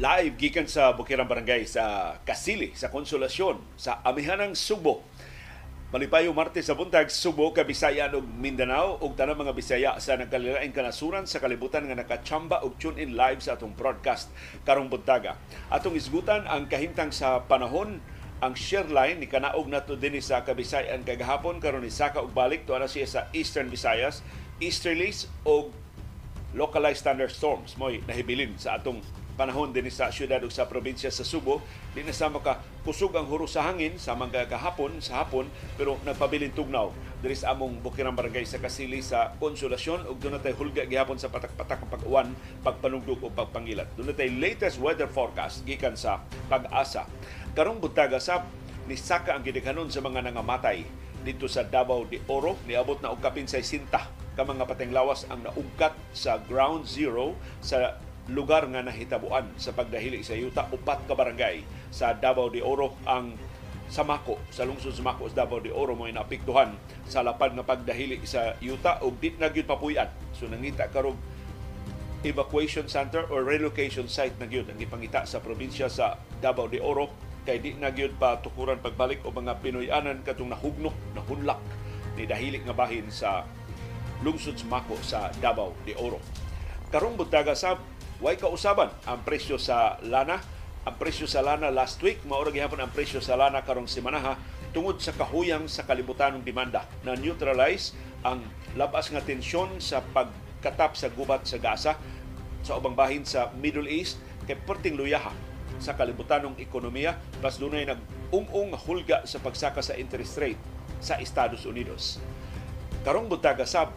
live gikan sa Bukirang Barangay sa Kasili sa Konsolasyon sa Amihanang Subo. Malipayo Martes sa buntag Subo, Kabisayan ug Mindanao ug tanang mga Bisaya sa nagkalilaing kanasuran sa kalibutan nga nakachamba ug tune in live sa atong broadcast karong buntaga. Atong isgutan ang kahimtang sa panahon ang share line ni kanaog nato dinhi sa Kabisayan kagahapon karon ni saka og balik tuwa siya sa Eastern Visayas, Easterlies ug localized thunderstorms mo'y nahibilin sa atong panahon din sa syudad ug sa probinsya sa Subo di na sama ka kusog ang huro sa hangin sa mga kahapon sa hapon pero nagpabilin tugnaw. Diri sa among Bukirang Barangay sa Kasili sa Konsolasyon ug doon tay hulga gihapon sa patak-patak pag-uwan pagpanugdog ug pagpangilat. Doon tay latest weather forecast gikan sa pag-asa. Karong buntaga sa ni saka ang gidikanon sa mga nangamatay. Dito sa Davao de Oro niabot na og kapin 60 ka mga pateng lawas ang naugkat sa ground zero sa lugar nga nahitabuan sa pagdahili sa yuta upat ka barangay sa Davao de Oro. Ang Samako sa lungsod Samako sa Davao de Oro mo naapektuhan sa lapad nga pagdahili sa yuta ug dit na gyud papuy-an. So nangita karog evacuation center or relocation site na gyud ang ipangita sa probinsya sa Davao de Oro. Kay di na gyud pa tukuran pagbalik o mga Pinoyanan katong nahugnok nahunlak ni dahili nga bahin sa lungsod Mako sa Davao de Oro. Karong buntaga sa way kausaban ang presyo sa lana. Ang presyo sa lana last week, maura gihapon ang presyo sa lana karong semanaha tungod sa kahuyang sa kalibutan ng demanda na neutralize ang labas nga tensyon sa pagkatap sa gubat sa Gaza sa ubang bahin sa Middle East kay perting luyaha sa kalibutan ng ekonomiya plus dunay nag-ung-ung hulga sa pagsaka sa interest rate sa Estados Unidos. Karong buntaga sab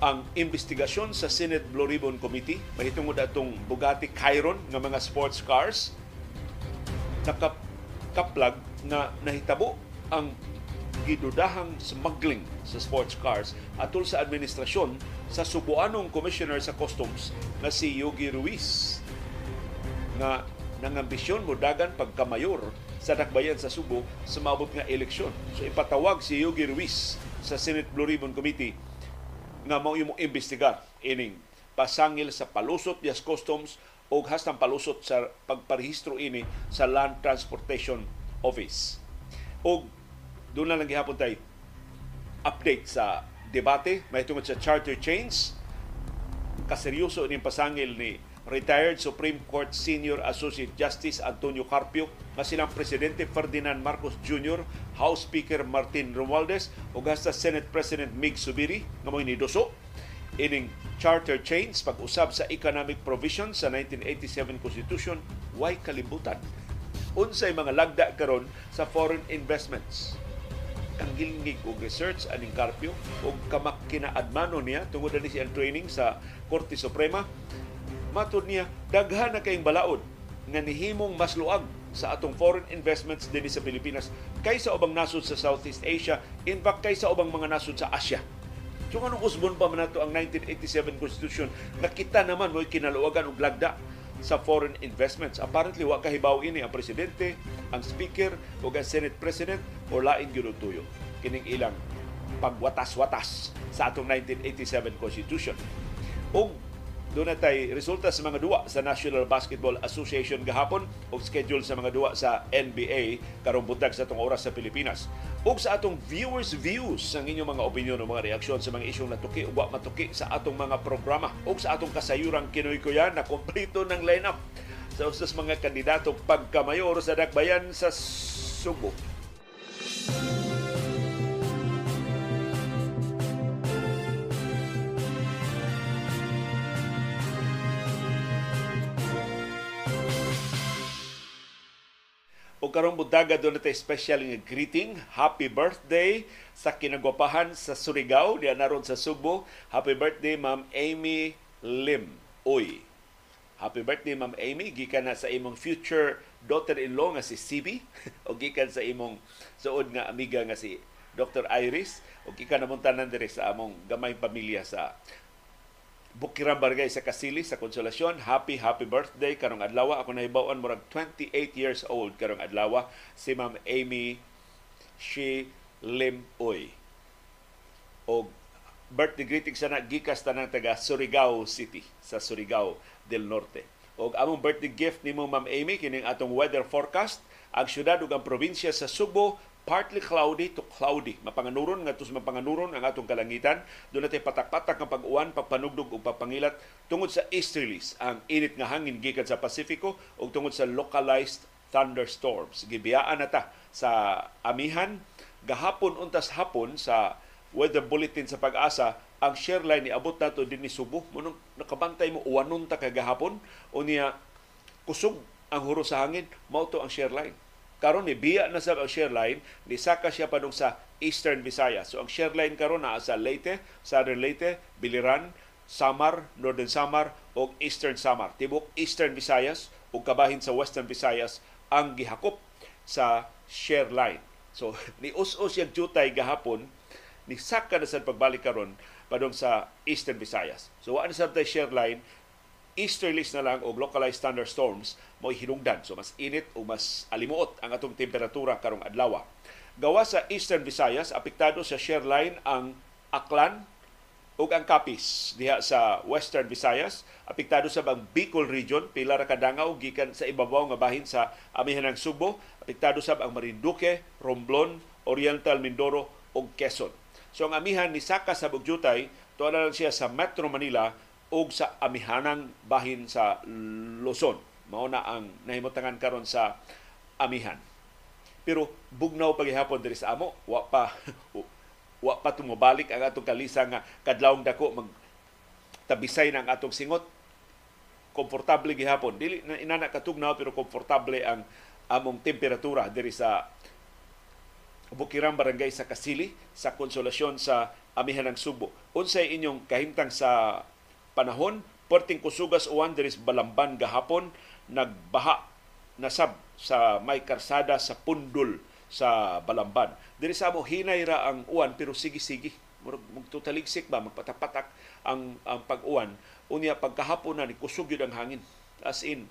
ang investigasyon sa Senate Blue Ribbon Committee mahitungod atong Bugatti Chiron nga mga sports cars nakaplag na nahitabo ang gidudahang smuggling sa sports cars atol sa administrasyon sa subuanong commissioner sa customs na si Yogi Ruiz nga nangambisyon mo dagan pagkamayor sa dakbayan sa Subo sa maabot nga eleksyon. So ipatawag si Yogi Ruiz sa Senate Blue Ribbon Committee nga mao imong imbestigar. Ining pasangil sa palusot yes customs o hastang palusot sa pagparehistro ini sa Land Transportation Office. O doon na lang gihapon tay update sa debate. May tungod sa charter chains kaseryoso ining pasangil ni retired Supreme Court Senior Associate Justice Antonio Carpio nga silang Presidente Ferdinand Marcos Jr., House Speaker Martin Romualdez ug hasta Senate President Mig Subiri nga mo'y niduso. Ining charter change pag-usab sa economic provision sa 1987 Constitution way kalibutan? Unsay mga lagda karon sa foreign investments? Ang gilingig og research aning Carpio ug kamak kinaadmano niya tungod ni siya training sa Korte Suprema matud niya daghan na kayong balaod nga nihimong mas luag sa atong foreign investments dinhi sa Pilipinas kaysa ubang nasod sa Southeast Asia in fact kaysa ubang mga nasod sa Asia So anong usbon pa man ang 1987 Constitution na kita naman mo'y kinaluwagan og lagda sa foreign investments. Apparently, wa kahibaw ini ang presidente, ang speaker, o ang senate president, o lain ginutuyo. Kining ilang pagwatas-watas sa atong 1987 Constitution. O doon tay resulta sa mga duwa sa National Basketball Association gahapon o schedule sa mga duwa sa NBA karong buntag sa atong oras sa Pilipinas. O sa atong viewers views sa inyong mga opinion o mga reaksyon sa mga isyong natuki o matuki sa atong mga programa o sa atong kasayurang kinoy ko yan na kompleto ng lineup sa usas mga kandidato pagkamayor sa Dakbayan sa Subo. O karong buntaga doon natin special nga greeting. Happy birthday sa kinagwapahan sa Surigao, diyan naron sa Subo. Happy birthday, Ma'am Amy Lim. Uy. Happy birthday, Ma'am Amy. Gikan na sa imong future daughter-in-law nga si CB. o gikan sa imong suod nga amiga nga si Dr. Iris. O gikan na tanan dire sa among gamay pamilya sa Bukirang Barangay sa Kasili sa Konsolasyon. Happy happy birthday karong adlaw. Ako nahibaw-an murag 28 years old karong adlaw si Ma'am Amy Shi Lim Uy. O birthday greetings sana gikas tanang taga Surigao City sa Surigao del Norte. og among birthday gift nimo Ma'am Amy kining atong weather forecast ang syudad ug ang probinsya sa Subo partly cloudy to cloudy. Mapanganuron nga tus mapanganuron ang atong kalangitan. Doon natin patak-patak ng pag-uwan, pagpanugdog ug pagpangilat tungod sa easterlies ang init nga hangin gikan sa Pasifiko ug tungod sa localized thunderstorms. Gibiyaan na ta sa amihan gahapon untas hapon sa weather bulletin sa pag-asa ang share line ni abot nato din ni Subo. Munong nakabantay mo uwanon ta kagahapon o niya kusog ang huro sa hangin, mao to ang share line. Karon ni biya na sa share line, ni saka siya padung sa Eastern Visayas. So ang share line karon naa sa Leyte, Southern Leyte, Biliran, Samar, Northern Samar o Eastern Samar. Tibok Eastern Visayas ug kabahin sa Western Visayas ang gihakop sa share line. So ni us-us yung jutay gahapon ni saka na sa pagbalik karon padung sa Eastern Visayas. So wa na sa share line easterlies na lang o localized thunderstorms mo hinungdan. So mas init o mas alimuot ang atong temperatura karong adlaw. Gawa sa Eastern Visayas, apektado sa share line ang Aklan ug ang Capiz diha sa Western Visayas. Apektado sa bang Bicol region, pila ra kadangaw gikan sa ibabaw nga bahin sa amihanang Subo. Apektado sa ang Marinduque, Romblon, Oriental Mindoro ug Quezon. So ang amihan ni Saka sa Bugyutay, tuwa lang siya sa Metro Manila o sa amihanang bahin sa Luzon. Mao na ang nahimutangan karon sa amihan. Pero bugnaw paghihapon diri sa amo, wa pa wa pa tumabalik ang atong kalisa nga kadlawng dako mag tabisay ng atong singot komportable gihapon dili na inana katugnaw pero komportable ang among temperatura diri sa Bukirang Barangay sa Kasili sa Konsolasyon sa Amihan ng Subo. Unsay inyong kahimtang sa panahon, perting kusugas uwan diri sa Balamban gahapon nagbaha nasab sa may karsada sa pundol sa Balamban. Diri sa mo hinay ra ang uwan pero sige-sige. Magtutaligsik ba magpatapatak ang ang pag-uwan. Unya pagkahapon na ni kusog yun ang hangin. As in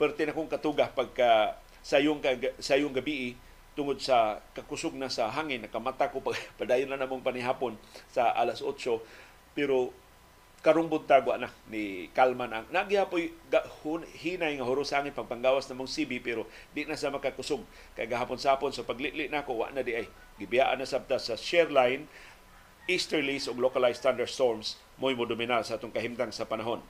perti na kong katuga pagka sayong sayong gabi tungod sa kakusog na sa hangin nakamata ko pag padayon na namong panihapon sa alas 8 pero karong buntag na ni kalman ang nagyapoy hinay nga huros hangin pagpanggawas namong CB pero di na sa makakusog. Kay gahapon sapon sa so paglitli nako wa na di ay. Gibiyaan na sabta sa share line easterlies ug localized thunderstorms mo'y mo sa atong kahimtang sa panahon.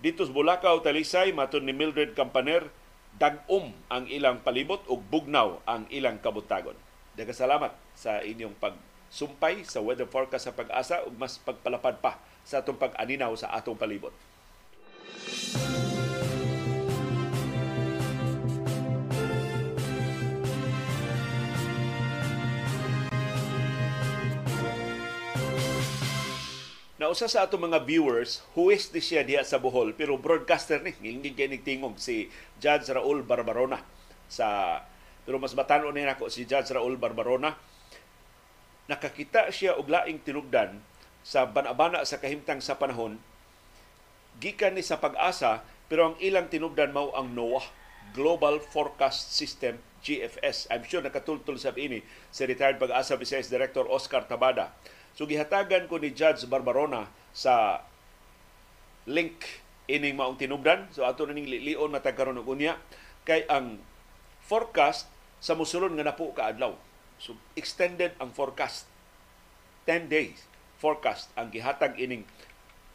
Dito sa Bulacau, Talisay, maton ni Mildred Campaner, dagom ang ilang palibot ug bugnaw ang ilang kabutagon. Daghang salamat sa inyong pagsumpay sa weather forecast sa pag-asa ug mas pagpalapad pa sa atong pag-aninaw sa atong palibot. na usa sa ato mga viewers, huwes di siya diha sa Bohol, pero broadcaster ni, hindi kay tingog si Judge Raul Barbarona sa pero mas batan ni nako si Judge Raul Barbarona nakakita siya og laing tinugdan sa banabana sa kahimtang sa panahon gikan ni sa pag-asa pero ang ilang tinubdan mao ang NOAA Global Forecast System GFS. I'm sure nakatultol sa ini si retired pag-asa Vice Director Oscar Tabada So gihatagan ko ni Judge Barbarona sa link ining maong tinubdan. So ato na ning lion matagkaroon og unya kay ang forecast sa musulod nga napo ka adlaw. So extended ang forecast. 10 days forecast ang gihatag ining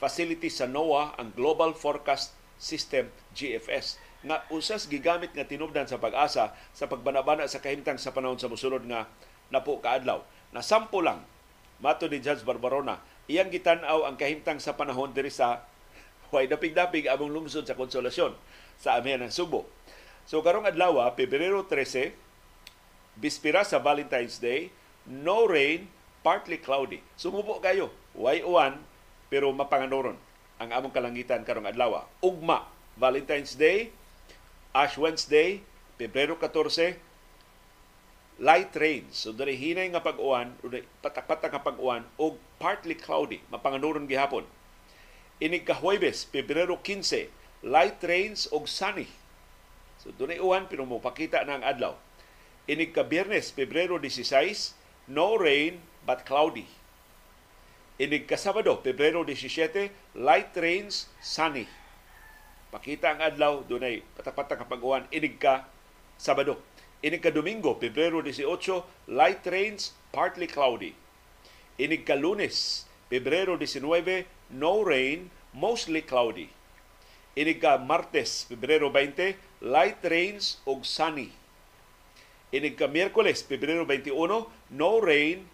facility sa NOAA ang Global Forecast System GFS nga usas gigamit nga tinubdan sa pag-asa sa pagbanabana sa kahimtang sa panahon sa musulod nga napo kaadlaw. Na sampo lang Mato ni Judge Barbarona, iyang gitan-aw ang kahimtang sa panahon diri sa way dapig-dapig among lungsod sa Konsolasyon sa amihan ng Subo. So karong adlaw, Pebrero 13, bispira sa Valentine's Day, no rain, partly cloudy. Sumubo kayo, way uwan, pero mapanganoron ang among kalangitan karong adlaw. Ugma, Valentine's Day, Ash Wednesday, Pebrero 14, light rains. So diri hinay nga pag-uwan, patak-patak nga pag-uwan og partly cloudy, mapanganuron gihapon. Ini ka Pebrero 15, light rains og sunny. So dunay uwan pero mo pakita na ang adlaw. Ini ka Biyernes, Pebrero 16, no rain but cloudy. Ini ka Sabado, Pebrero 17, light rains, sunny. Pakita ang adlaw, dunay patak-patak kapag-uwan, inig ka Sabado. Inig ka Domingo, Pebrero 18, light rains, partly cloudy. Inig ka Lunes, Pebrero 19, no rain, mostly cloudy. Inig ka Martes, Pebrero 20, light rains ug sunny. Inig ka Miyerkules, Pebrero 21, no rain,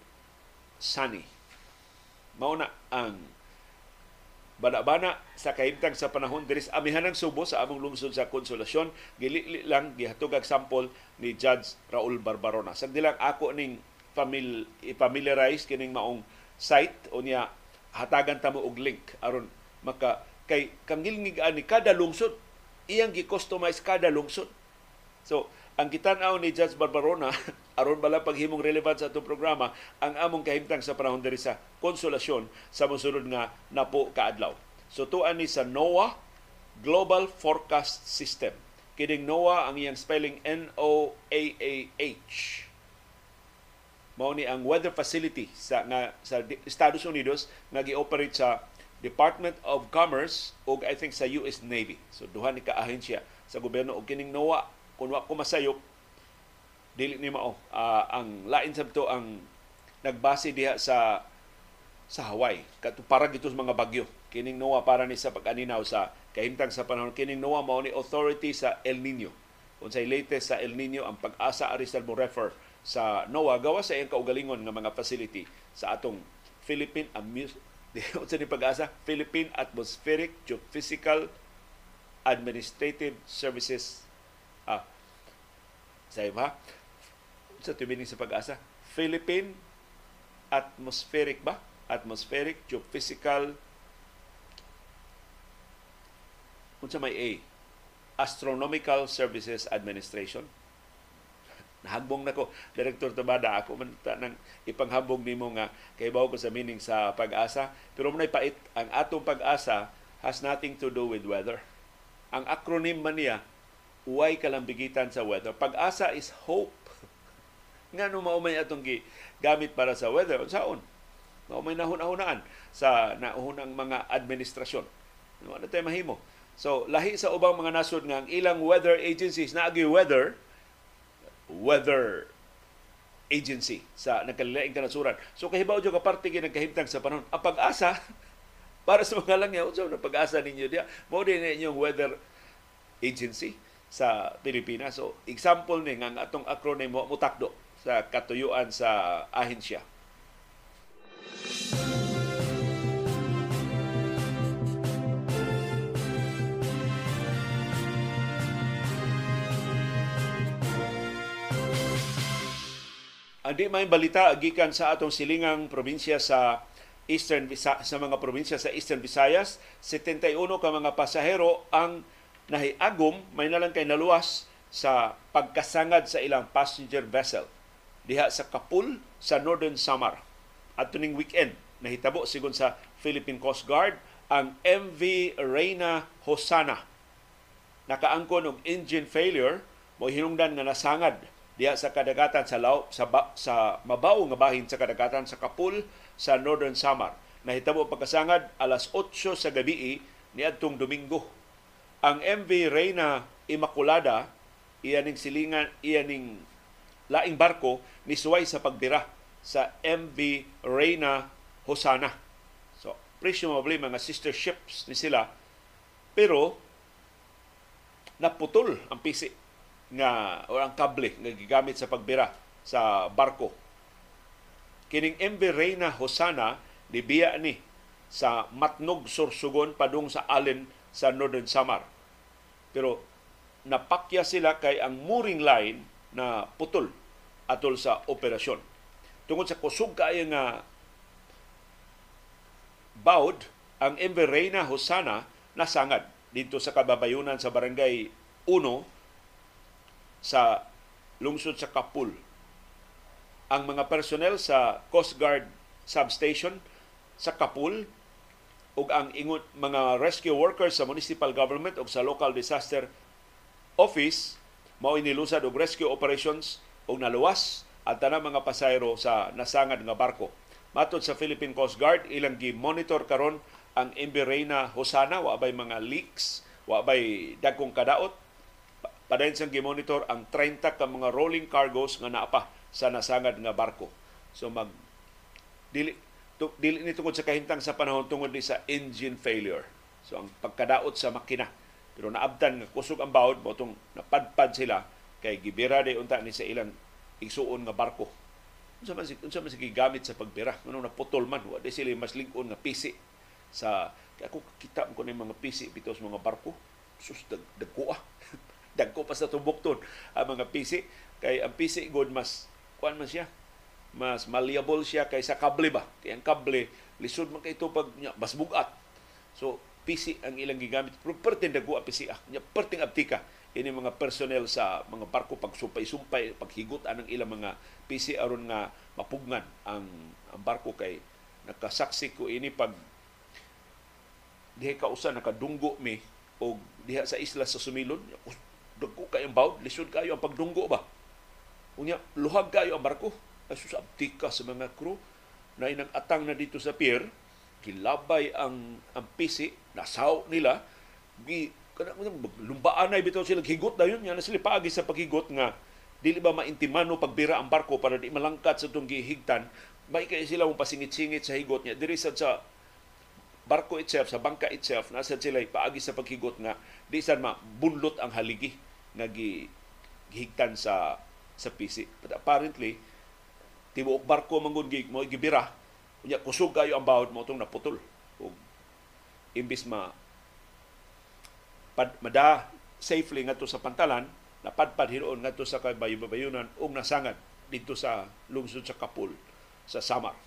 sunny. Mao na ang bana-bana sa kahimtang sa panahon diri sa amihanang Subo sa among lungsod sa Konsolasyon gilili lang gihatog ang sample ni Judge Raul Barbarona. Sa dilang ako ning famil i-familiarize kining maong site. O niya hatagan ta mo og link aron maka kay kangilngig ani kada lungsod. Iyang gi-customize kada lungsod. So ang gitan-aw ni Judge Barbarona aron bala paghimong relevant sa atong programa ang among kahimtang sa panahon diri sa konsolasyon sa mosunod nga napo kaadlaw. So tuan ni sa NOAA Global Forecast System. Kining NOAA ang iyang spelling N O A A H. Mao ni ang weather facility sa nga sa Estados Unidos nga gi-operate sa Department of Commerce ug I think sa US Navy. So duha ni ka ahensya sa gobyerno og kining NOAA kung wa ko masayop dili ni mao. Uh, ang lain sabto ang nagbase diha sa sa Hawaii. Kadto para gito mga bagyo. Kining NOAA para ni sa pag-aninaw sa kahimtang sa panahon. Kining NOAA mao ni authority sa El Nino. Unsay latest sa El Nino ang pag-asa arisal mo refer sa NOAA gawa sa iyang kaugalingon nga mga facility sa atong Philippine unsa ni pag-asa? Philippine Atmospheric Geophysical Administrative Services. Ah, sa iba, sa tumining sa pag-asa, Philippine Atmospheric ba? Atmospheric Geophysical unsa may A? Astronomical Services Administration. Nahagbong nako Director Tabada ako man nang ipanghambog nimo nga kay ko sa meaning sa pag-asa pero mo pait ang atong pag-asa has nothing to do with weather. Ang acronym man niya uway kalambigitan sa weather. Pag-asa is hope. Nga no maumay atong gamit para sa weather. Saon? Maumay nahunahunaan sa naunang mga administrasyon. Ano na tayo mahimo? So, lahi sa ubang mga nasod nga ang ilang weather agencies na agi weather, weather agency sa nagkalilaing kanasuran. So kahibaw jud ka parte gyud nagkahimtang sa panahon. Ang pag-asa para sa mga langyaw, unsa na pag-asa ninyo diya? Mao din inyong weather agency sa Pilipinas. So, example ni nga atong acronym mo mutakdo sa katuyuan sa ahensya. Ang may balita gikan sa atong silingang probinsya sa Eastern sa mga probinsya sa Eastern Visayas, 71 ka mga pasahero ang nahiagom may nalang kay naluwas sa pagkasangad sa ilang passenger vessel diha sa Kapul sa Northern Samar. At tuning weekend, nahitabo sigon sa Philippine Coast Guard ang MV Reina Hosana. Nakaangkon og engine failure mo hinungdan nga nasangad diha sa kadagatan sa law, sa, ba, sa mabaw nga bahin sa kadagatan sa Kapul sa Northern Samar. Nahitabo pagkasangad alas 8 sa gabi ni adtong Domingo ang MV Reina Immaculada iyaning silingan iyaning laing barko ni suway sa pagbira sa MV Reina Hosana. So, presumably mga sister ships ni sila pero naputol ang pisi nga o ang kable nga gigamit sa pagbira sa barko. Kining MV Reina Hosana dibiya ni sa Matnog Sursugon padung sa Allen sa Northern Samar. Pero napakya sila kay ang mooring line na putol atol sa operasyon. Tungod sa kusog kaayo nga baud ang Embereina Hosana nasangad dito sa kababayunan sa barangay 1 sa lungsod sa Kapul. Ang mga personnel sa Coast Guard substation sa Kapul ug ang ingon mga rescue workers sa municipal government ug sa local disaster office mao inilusad og rescue operations ug naluwas ang tanang mga pasayro sa nasangad nga barko. Matod sa Philippine Coast Guard, ilang gi-monitor karon ang Embereina Hosana. Wa bay mga leaks? Wa bay dagkong kadaot? Pa- padayon sang gimonitor ang 30 ka mga rolling cargos nga naa pa sa nasangad nga barko. So mag dili tu, dili ni tungod sa kahintang sa panahon tungod ni sa engine failure. So ang pagkadaot sa makina. Pero naabtan nga kusog ang bawod mo tong napadpad sila kay gibira day unta ni sa ilang igsuon nga barko. Unsa man unsa man si gigamit sa pagbira ngano naputol man. Wa sila mas lig-on nga pisi sa ako kita ko ni mga pisi bitos mga barko. Sus dag dagko ah. Dagko pa sa tubokton ang mga pisi kay ang pisi god mas kuan man siya? Mas malleable siya kaysa kable ba? Kay ang kable lisod man kay ito pag nya, mas bugat. So pisi ang ilang gigamit. Pero perting dagko ang pisi ah. Nya perting aptika ini mga personnel sa mga barko pagsumpay-sumpay paghigot anang ilang mga pisi aron nga mapugnan ang ang barko kay nakasaksi ko. Ini pag diha ka usa nakadunggo mi o diha sa isla sa Sumilon dagko kayo ang bawd lisod kayo ang pagdunggo ba? Unya luhag kayo ang barko. Ay susabtika sa mga crew. Na inang atang na dito sa pier kilabay ang ang pisi nasaw nila gi kana lumbaan na bitaw sila higot dayon na sila sa paghigot nga dili ba maintimano pagbira ang barko para di malangkat sa itong gihigtan. May kay sila mong pasingit-singit sa higot niya. Diri sad sa barko itself sa bangka itself nasa sila paagi sa paghigot nga di sad mabunlot ang haligi nga gi gihigtan sa sa PC but apparently tibuok barko mangun gi mo gibira. Unya kusog kayo ang bawod mo tong naputol. Ug imbis ma pad, mada safely ngadto sa pantalan napadpad hiroon ngadto sa kabayo-bayunan ug nasangad dito sa lungsod sa Kapul sa Samar.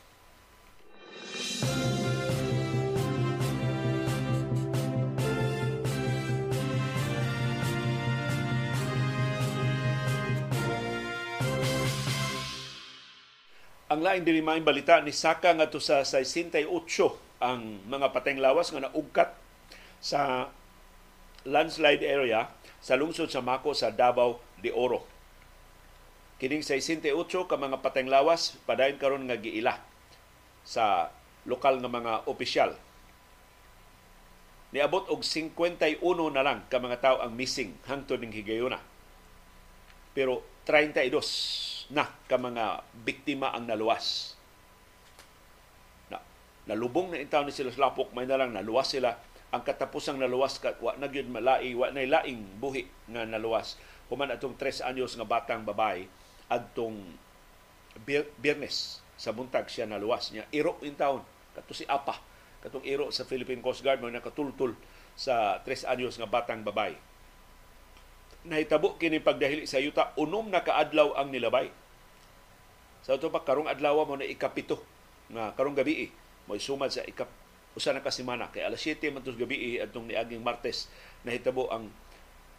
Ang lain dili balita ni Saka ngadto sa 68 ang mga pateng lawas nga naugkat sa landslide area sa lungsod sa Mako sa Davao de Oro. Kining 68 ka mga pateng lawas padayon karon nga giila sa lokal nga mga opisyal. Niabot og 51 na lang ka mga tao ang missing hangtod ning higayuna. Pero 32 na ka mga biktima ang naluwas. Na, nalubong na intaw ni sila sa lapok, may na lang naluwas sila ang katapusang naluwas ka wa na gyud malai wa na laing buhi nga naluwas. Human atong 3 anyos nga batang babae adtong Biyernes sa buntag siya naluwas niya. Iro in town kato si apa. Katong iro sa Philippine Coast Guard mo nakatultul sa 3 anyos nga batang babae. Nahitabo kini pagdahili sa yuta unom na kaadlaw ang nilabay. Sa ito pa karong adlaw mo na ikapito nga karong gabi mo sumad sa ikap usa na ka semana kay alas 7 man tus gabi adtong niaging Martes nahitabo ang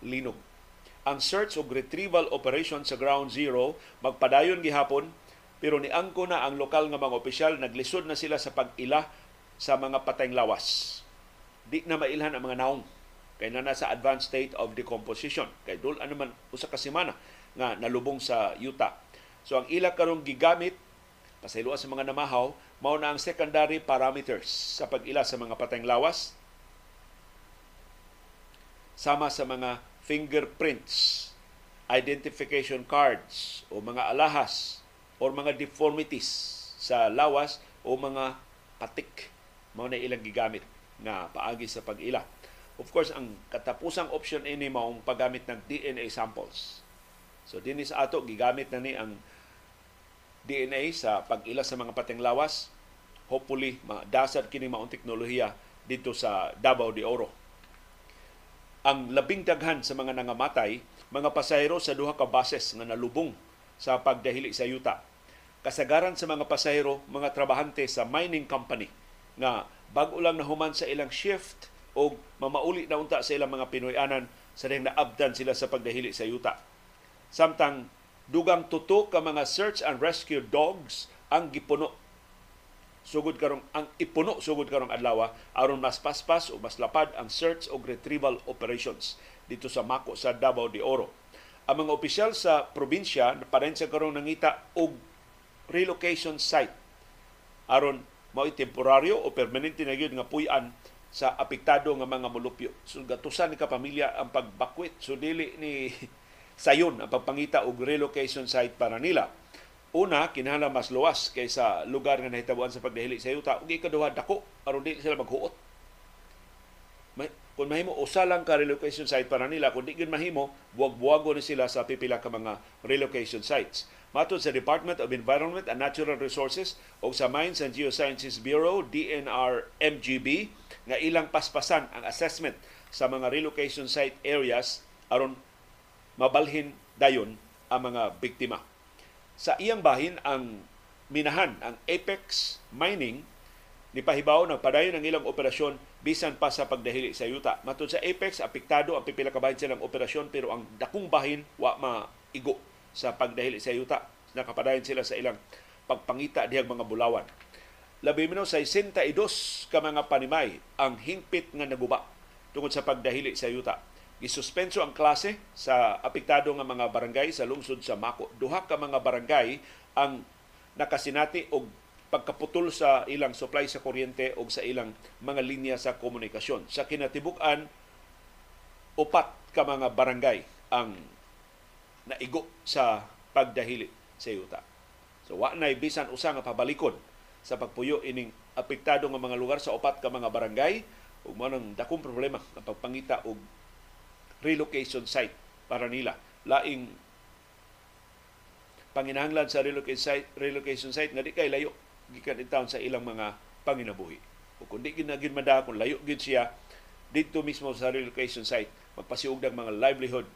linog. Ang search ug retrieval operation sa Ground Zero magpadayon gihapon pero niangko na ang lokal nga mga opisyal naglisod na sila sa pag-ila sa mga patayng lawas. Di na mailhan ang mga naong kay na nasa advanced state of decomposition. Kay dul ano man usa ka semana nga nalubong sa yuta. So ang ila karong gigamit pasayloa sa mga namahaw mao na ang secondary parameters sa pag-ila sa mga patayng lawas sama sa mga fingerprints, identification cards o mga alahas o mga deformities sa lawas o mga patik mao na ilang gigamit nga paagi sa pag-ila. Of course, ang katapusang option ini maong paggamit ng DNA samples. So dinis ato gigamit na ni ang DNA sa pag-ila sa mga pateng lawas. Hopefully, madasad kini maong teknolohiya dito sa Davao de Oro. Ang labing daghan sa mga nangamatay, mga pasahero sa duha ka bases nga nalubong sa pagdahili sa yuta. Kasagaran sa mga pasahero, mga trabahante sa mining company nga bago lang nahuman sa ilang shift o mamauli na unta sa ilang mga Pinoyanan sa ring naabdan sila sa pagdahili sa yuta. Samtang dugang tuto ka mga search and rescue dogs ang gipuno sugod karong ang ipuno sugod karong adlaw aron mas paspas o mas lapad ang search o retrieval operations dito sa Mako sa Davao de Oro. Ang mga opisyal sa probinsya naparin sa karong nangita og relocation site aron mao temporaryo o permanente na gyud nga puy-an sa apektado nga mga molupyo. So gatusan ni kapamilya ang pagbakwit. So dili ni sayon ang pagpangita og relocation site para nila. Una, kinahanglan mas luwas kaysa lugar nga nahitabuan sa pagdahili sa yuta. Ug ikaduha dako aron dili sila maghuot. May, kung mahimo usa lang ka relocation site para nila, kung di gyud mahimo, buwag-buwago ni sila sa pipila ka mga relocation sites. Matod sa Department of Environment and Natural Resources o sa Mines and Geosciences Bureau, DNR-MGB, nga ilang paspasan ang assessment sa mga relocation site areas aron mabalhin dayon ang mga biktima. Sa iyang bahin ang minahan ang Apex Mining ni pahibaw nagpadayon ang ilang operasyon bisan pa sa pagdahili sa yuta. Matod sa Apex, apektado ang pipila ka bahin silang operasyon pero ang dakong bahin wa maigo sa pagdahili sa yuta. Nakapadayon sila sa ilang pagpangita dihang mga bulawan. Labi mo sa 62 ka mga panimay ang hingpit nga naguba tungod sa pagdahili sa yuta. Gisuspenso ang klase sa apektado nga mga barangay sa lungsod sa Mako. Duha ka mga barangay ang nakasinati og pagkaputol sa ilang supply sa kuryente o sa ilang mga linya sa komunikasyon. Sa kinatibuk-an, upat ka mga barangay ang naigo sa pagdahili sa yuta. So wa nay bisan usa nga pabalikod sa pagpuyo ining apektado nga mga lugar sa upat ka mga barangay ug mo nang dakong problema ang pagpangita og relocation site para nila. Laing panginahanglan sa relocation site, relocation site nga di kay layo gikan in sa ilang mga panginabuhi. O kung di ginagin mada, kung layo gid siya dito mismo sa relocation site, magpasiug ng mga livelihood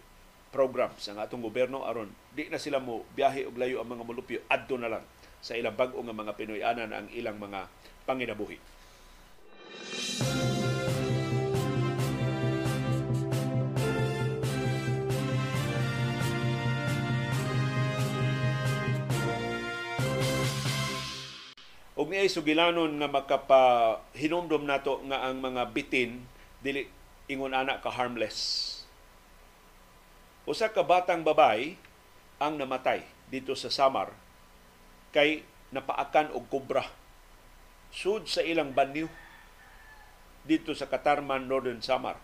programs ang atong gobyerno aron di na sila mo biyahe og layo ang mga mulupyo adto na lang sa ilang bag-o nga mga Pinoy-anan ang ilang mga panginabuhi. Og niay sugilanon nga makapahinomdom nato nga ang mga bitin dili ingon ana ka harmless. Usa ka batang babay ang namatay dito sa Samar kay napaakan og kobra sud sa ilang banyo dito sa Katarman, Northern Samar.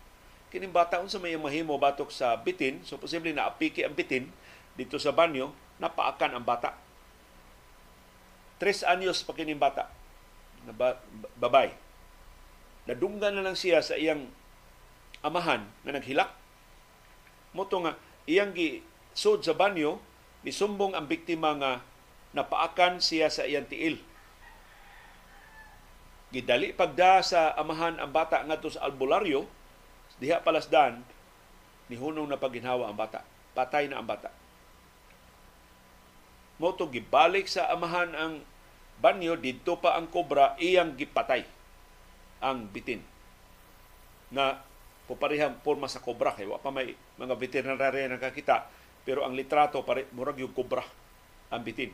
Kining bata unsa may mahimo batok sa bitin, so posible na apiki ang bitin dito sa banyo, napaakan ang bata Tres anyos pa kining bata na ba, babay. Nadunggan na lang siya sa iyang amahan na naghilak. Moto nga iyang gi sud sa banyo sumbong ang biktima nga napaakan siya sa iyang tiil. Gidali pagda sa amahan ang bata ngadto sa albularyo, diha palasdan ni hunong na paginhawa ang bata. Patay na ang bata moto gibalik sa amahan ang banyo didto pa ang kobra iyang gipatay ang bitin. Na puparihang porma sa kobra kay wa pa may mga veterinarya na nakakita pero ang litrato pare murag yung kobra ang bitin.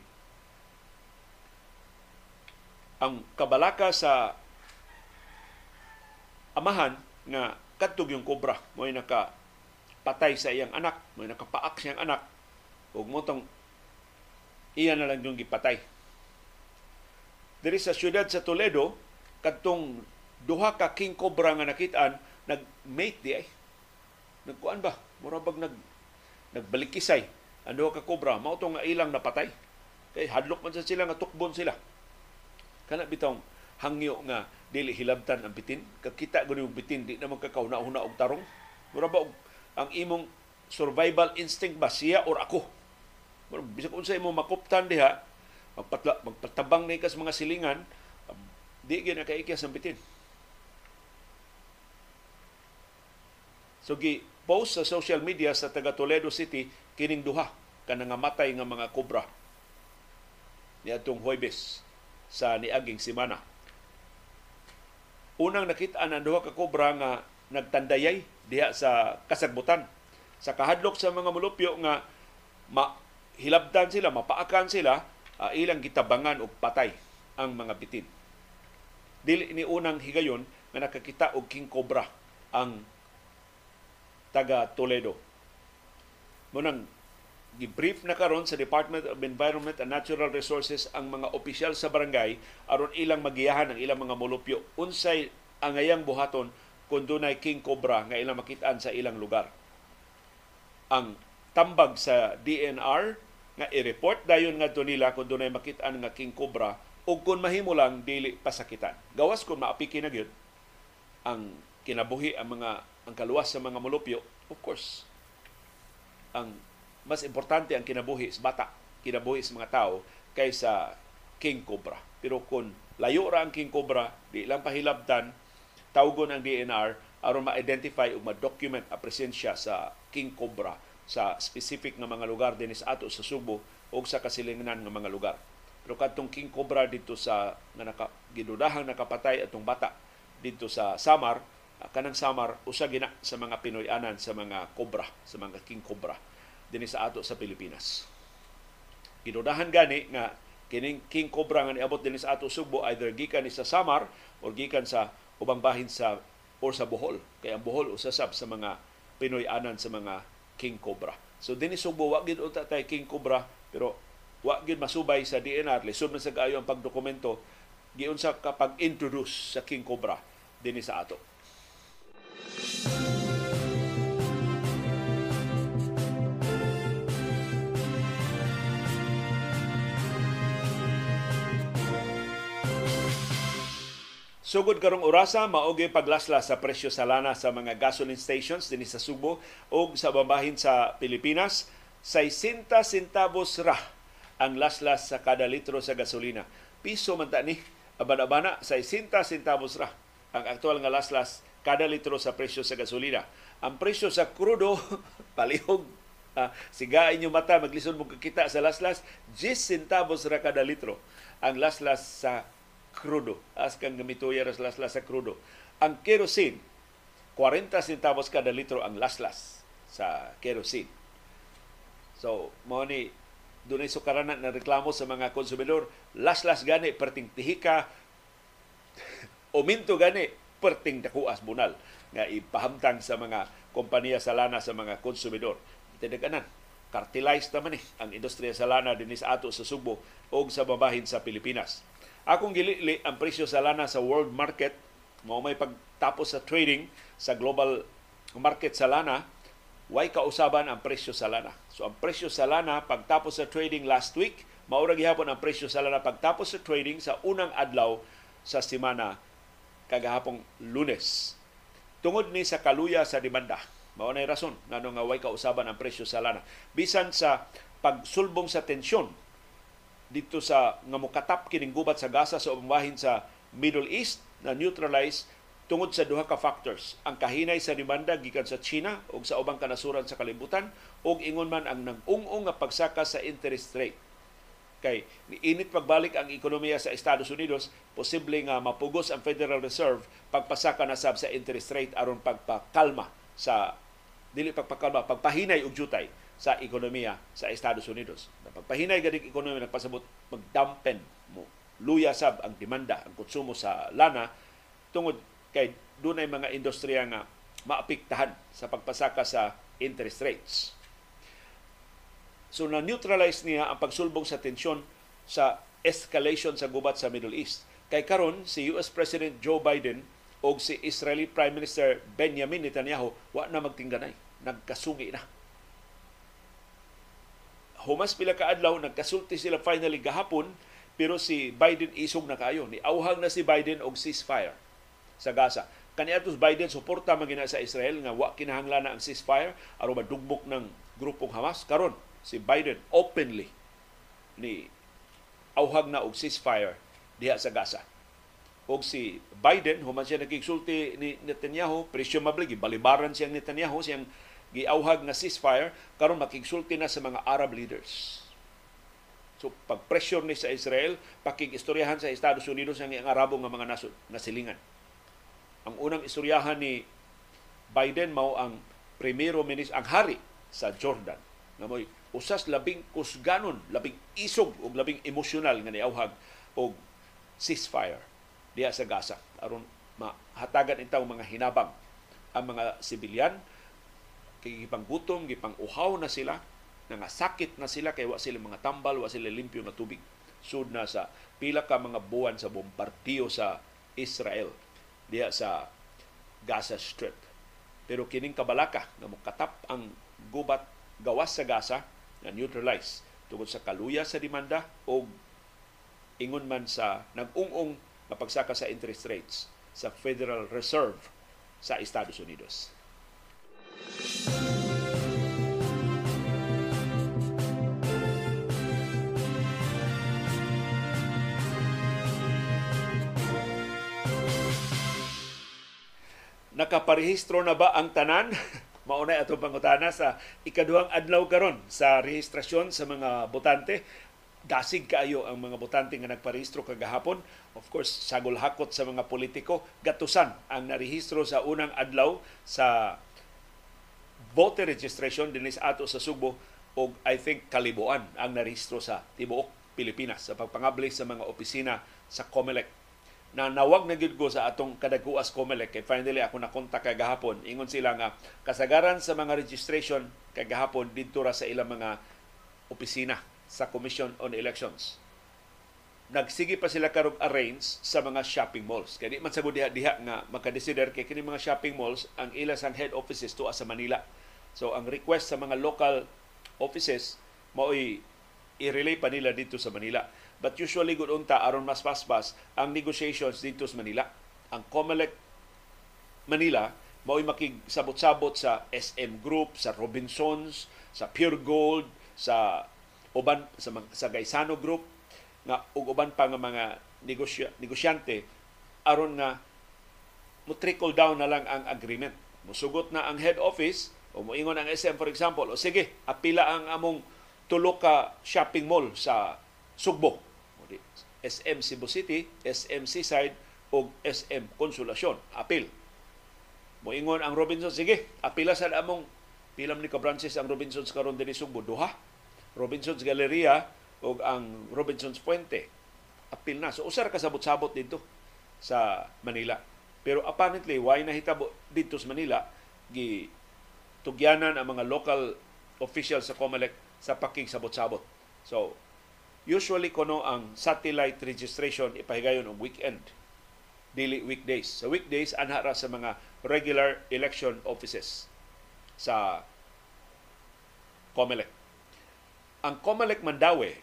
Ang kabalaka sa amahan nga kadtog yung kobra mo naka patay sa iyang anak mo nakapaak siyang anak ug motong iya na lang yung gipatay. Diri sa syudad sa Toledo, kadtong duha ka king cobra nga nakitaan, nag-mate di ay. Nagkuan ba? Mura bag nag nagbalikisay ang duha ka cobra, mao nga ilang napatay. Kay hadlok man sa sila nga tukbon sila. Kana bitong hangyo nga dili hilabtan ang bitin. Kakita gud yung bitin di naman kakahuna-huna og tarong. Mura ba ang imong survival instinct ba siya or ako? Bisag unsa imo makuptan diha magpatla, magpatabang ni kas mga silingan di gyud na kaikya sa bitin. So gi post sa social media sa taga Toledo City kining duha kanang matay nga mga kobra niadtong Huwebes sa niaging semana unang nakita ang duha ka kobra nga nagtandayay diha sa kasagbutan. Sa kahadlok sa mga mulupyo nga ma hilabdan sila, mapaakan sila, uh, ilang gitabangan og patay ang mga bitin. Dili ni unang higayon nga nakakita og king cobra ang taga Toledo. Munang gibrief na karon sa Department of Environment and Natural Resources ang mga opisyal sa barangay aron ilang magiyahan ang ilang mga molupyo unsay angayang buhaton kung dunay king cobra nga ilang makitaan sa ilang lugar. Ang tambag sa DNR nga i-report dayon nga nila kung dunay makitaan nga king cobra o kung mahimo lang dili pasakitan. Gawas kung maapiki na gyud ang kinabuhi ang mga ang kaluwas sa mga mulupyo, of course, ang mas importante ang kinabuhi sa bata, kinabuhi sa mga tao kaysa king cobra. Pero kung layo ra ang king cobra, di lang pahilabtan, tawgon ang DNR aron ma-identify o ma-document a presensya sa king cobra sa specific nga mga lugar dinis ato sa Subo o sa kasilinganan nga mga lugar. Pero kadtong king cobra dito sa nga naka, gidudahang nakapatay atong bata dito sa Samar, kanang Samar usa gina sa mga Pinoy-anan sa mga cobra, sa mga king cobra dinhi sa ato sa Pilipinas. Gidudahan gani nga kining king cobra nga niabot dinhi sa ato Subo either gikan ni sa Samar or gikan sa ubang bahin sa or sa Bohol. Kaya ang Bohol usasab sa mga Pinoy-anan sa mga king cobra. So dinhi Subo wa gid uta tay king cobra pero wa gid masubay sa DNR lisod man sa kaayo ang pagdokumento giunsa kapag introduce sa king cobra dinhi sa ato. Sugod karong orasa maogi paglasla sa presyo sa lana sa mga gasoline stations dinhi sa Subo o sa bambahin sa Pilipinas 60 centavos ra ang laslas sa kada litro sa gasolina. Piso man ta ni abana-abana 60 centavos ra ang aktual nga laslas kada litro sa presyo sa gasolina. Ang presyo sa krudo palihog uh, siga inyo mata maglisod mo kita sa laslas 10 centavos ra kada litro ang laslas sa krudo. As kang gamituya ras laslas sa krudo. Ang kerosene, 40 centavos kada litro ang laslas sa kerosene. So, mo ni dunay sukaranan na reklamo sa mga konsumidor, laslas gani perting tihika o minto gani perting dakuas bunal nga ipahamtang sa mga kompanya sa lana sa mga konsumidor. Tinaganan, cartelized naman eh ang industriya sa lana din sa ato sa Subo o sa babahin sa Pilipinas. Akong gilili ang presyo sa lana sa world market, mo may pagtapos sa trading sa global market sa lana, way kausaban ang presyo sa lana. So ang presyo sa lana pagtapos sa trading last week, maura gihapon ang presyo sa lana pagtapos sa trading sa unang adlaw sa semana kagahapong Lunes. Tungod ni sa kaluya sa demanda. Mao nay rason ngano nga way kausaban ang presyo sa lana. Bisan sa pagsulbong sa tensyon dito sa nga mokatap kining gubat sa Gaza sa umbahin sa Middle East na neutralize tungod sa duha ka factors. Ang kahinay sa demanda gikan sa China ug sa ubang kanasuran sa kalibutan ug ingon man ang nag-ung-ung nga pagsaka sa interest rate. Kay init pagbalik ang ekonomiya sa Estados Unidos posible nga mapugos ang Federal Reserve pagpasaka na sab sa interest rate aron pagpakalma sa dili pagpakalma pagpahinay og jutay sa ekonomiya sa Estados Unidos. Napagpahinay ganing ekonomiya nagpasabot magdampen mo luya sab ang demanda, ang konsumo sa lana tungod kay dunay mga industriya nga maapektahan sa pagpasaka sa interest rates. So na-neutralize niya ang pagsulbong sa tensyon sa escalation sa gubat sa Middle East. Kay karon si US President Joe Biden o si Israeli Prime Minister Benjamin Netanyahu wa na magtingganay, nagkasugi na humas pila ka adlaw nagkasulti sila finally gahapon pero si Biden isog na kayo. Ni auhang na si Biden og ceasefire sa Gaza. Kaniadtos Biden suporta man sa Israel nga wa kinahanglan na ang ceasefire aron madugmok ng grupong Hamas. Karon si Biden openly ni auhag na og ceasefire diha sa Gaza. Og si Biden human siya nagkigsulti ni Netanyahu presumably gibalibaran siyang Netanyahu siyang giauhag na ceasefire karon makigsulti na sa mga Arab leaders. So pag-pressure ni sa Israel, pakig-istoryahan sa Estados Unidos ang ang Arabo nga mga nasod nga silingan. Ang unang istoryahan ni Biden mao ang primero ministro ang hari sa Jordan nga mo'y usas labing kusganon, labing isog ug labing emosyonal nga niauhag og ceasefire diha sa Gaza aron mahatagan intaw mga hinabang ang mga sibilyan kay gipang gutom, gipang uhaw na sila, nangasakit na sila kay wa sila mga tambal, wa sila limpyo na tubig. Sud na sa pila ka mga buwan sa bombardiyo sa Israel diha sa Gaza Strip. Pero kining kabalaka nga mokatap ang gubat gawas sa Gaza na neutralize tungod sa kaluya sa demanda o ingon man sa nag-ung-ung nga pagsaka sa interest rates sa Federal Reserve sa Estados Unidos. Nakaparehistro na ba ang tanan? Maunay atong pangutana sa ikaduhang adlaw karon sa rehistrasyon sa mga botante. Dasig kaayo ang mga botante nga nagparehistro kagahapon. Of course, sagol hakot sa mga politiko, gatusan ang narehistro sa unang adlaw sa voter registration dinis ato sa Subo og I think kalibuan ang narehistro sa tibuok Pilipinas sa pagpangabli sa mga opisina sa COMELEC na nawag na gyud ko sa atong kadaguas COMELEC kay finally ako nakontak kay gahapon. Ingon sila nga kasagaran sa mga registration kay gahapon didto ra sa ilang mga opisina sa Commission on Elections. Nagsige pa sila karong arrange sa mga shopping malls. Kay di man sagud diha diha nga makadesider kay kini mga shopping malls ang ila sang head offices tuwa sa Manila. So ang request sa mga local offices mao'y i-relay pa nila dito sa Manila But usually gud unta aron mas paspas ang negotiations dito sa Manila. Ang COMELEC Manila mao'y makigsabot-sabot sa SM Group, sa Robinsons, sa Pure Gold, sa uban sa, sa Gaisano Group nga ug uban pa nga mga negosya, negosyante aron nga mo trickle down na lang ang agreement. Musugot na ang head office o moingon ang SM for example, o sige, apila ang among tulo ka shopping mall sa Sugbo SM Cebu City, SM Seaside o SM Konsolasyon. Apil. Moingon ang Robinsons, sige, apila sa among pilam ni ka-branches ang Robinsons karon dinhi Sugbo, duha. Robinsons Galleria o ang Robinsons Puente. Apil na. So usar kasabot-sabot dito sa Manila. Pero apparently, why nahitabo dito sa Manila, gi tugyanan ang mga local officials sa COMELEC sa paking sabot-sabot. So, usually kono ang satellite registration ipahigayon og weekend. Dili weekdays. Sa weekdays anha ra sa mga regular election offices sa COMELEC. Ang COMELEC Mandawi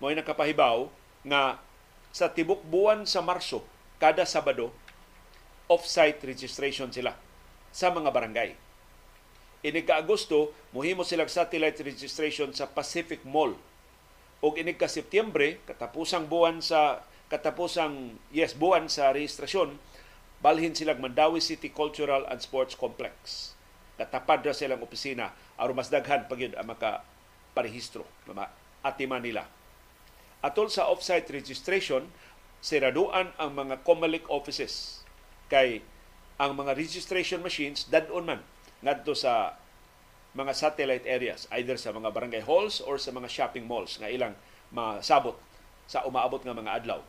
mo'y nakapahibaw nga sa tibok buwan sa Marso kada Sabado off-site registration sila sa mga barangay. Ini ka Agosto, muhimo silang satellite registration sa Pacific Mall og inig ka Setyembre katapusang buwan sa katapusang yes buwan sa rehistrasyon balhin sila Mandawi City Cultural and Sports Complex. Katapad ra silang opisina. Aron mas daghan pagyud ang maka parehistro atiman nila. Atol sa offsite registration siraduan ang mga COMELEC offices. Kay ang mga registration machines dadon man ngadto sa mga satellite areas either sa mga barangay halls or sa mga shopping malls nga ilang masabot sa umaabot nga mga adlaw.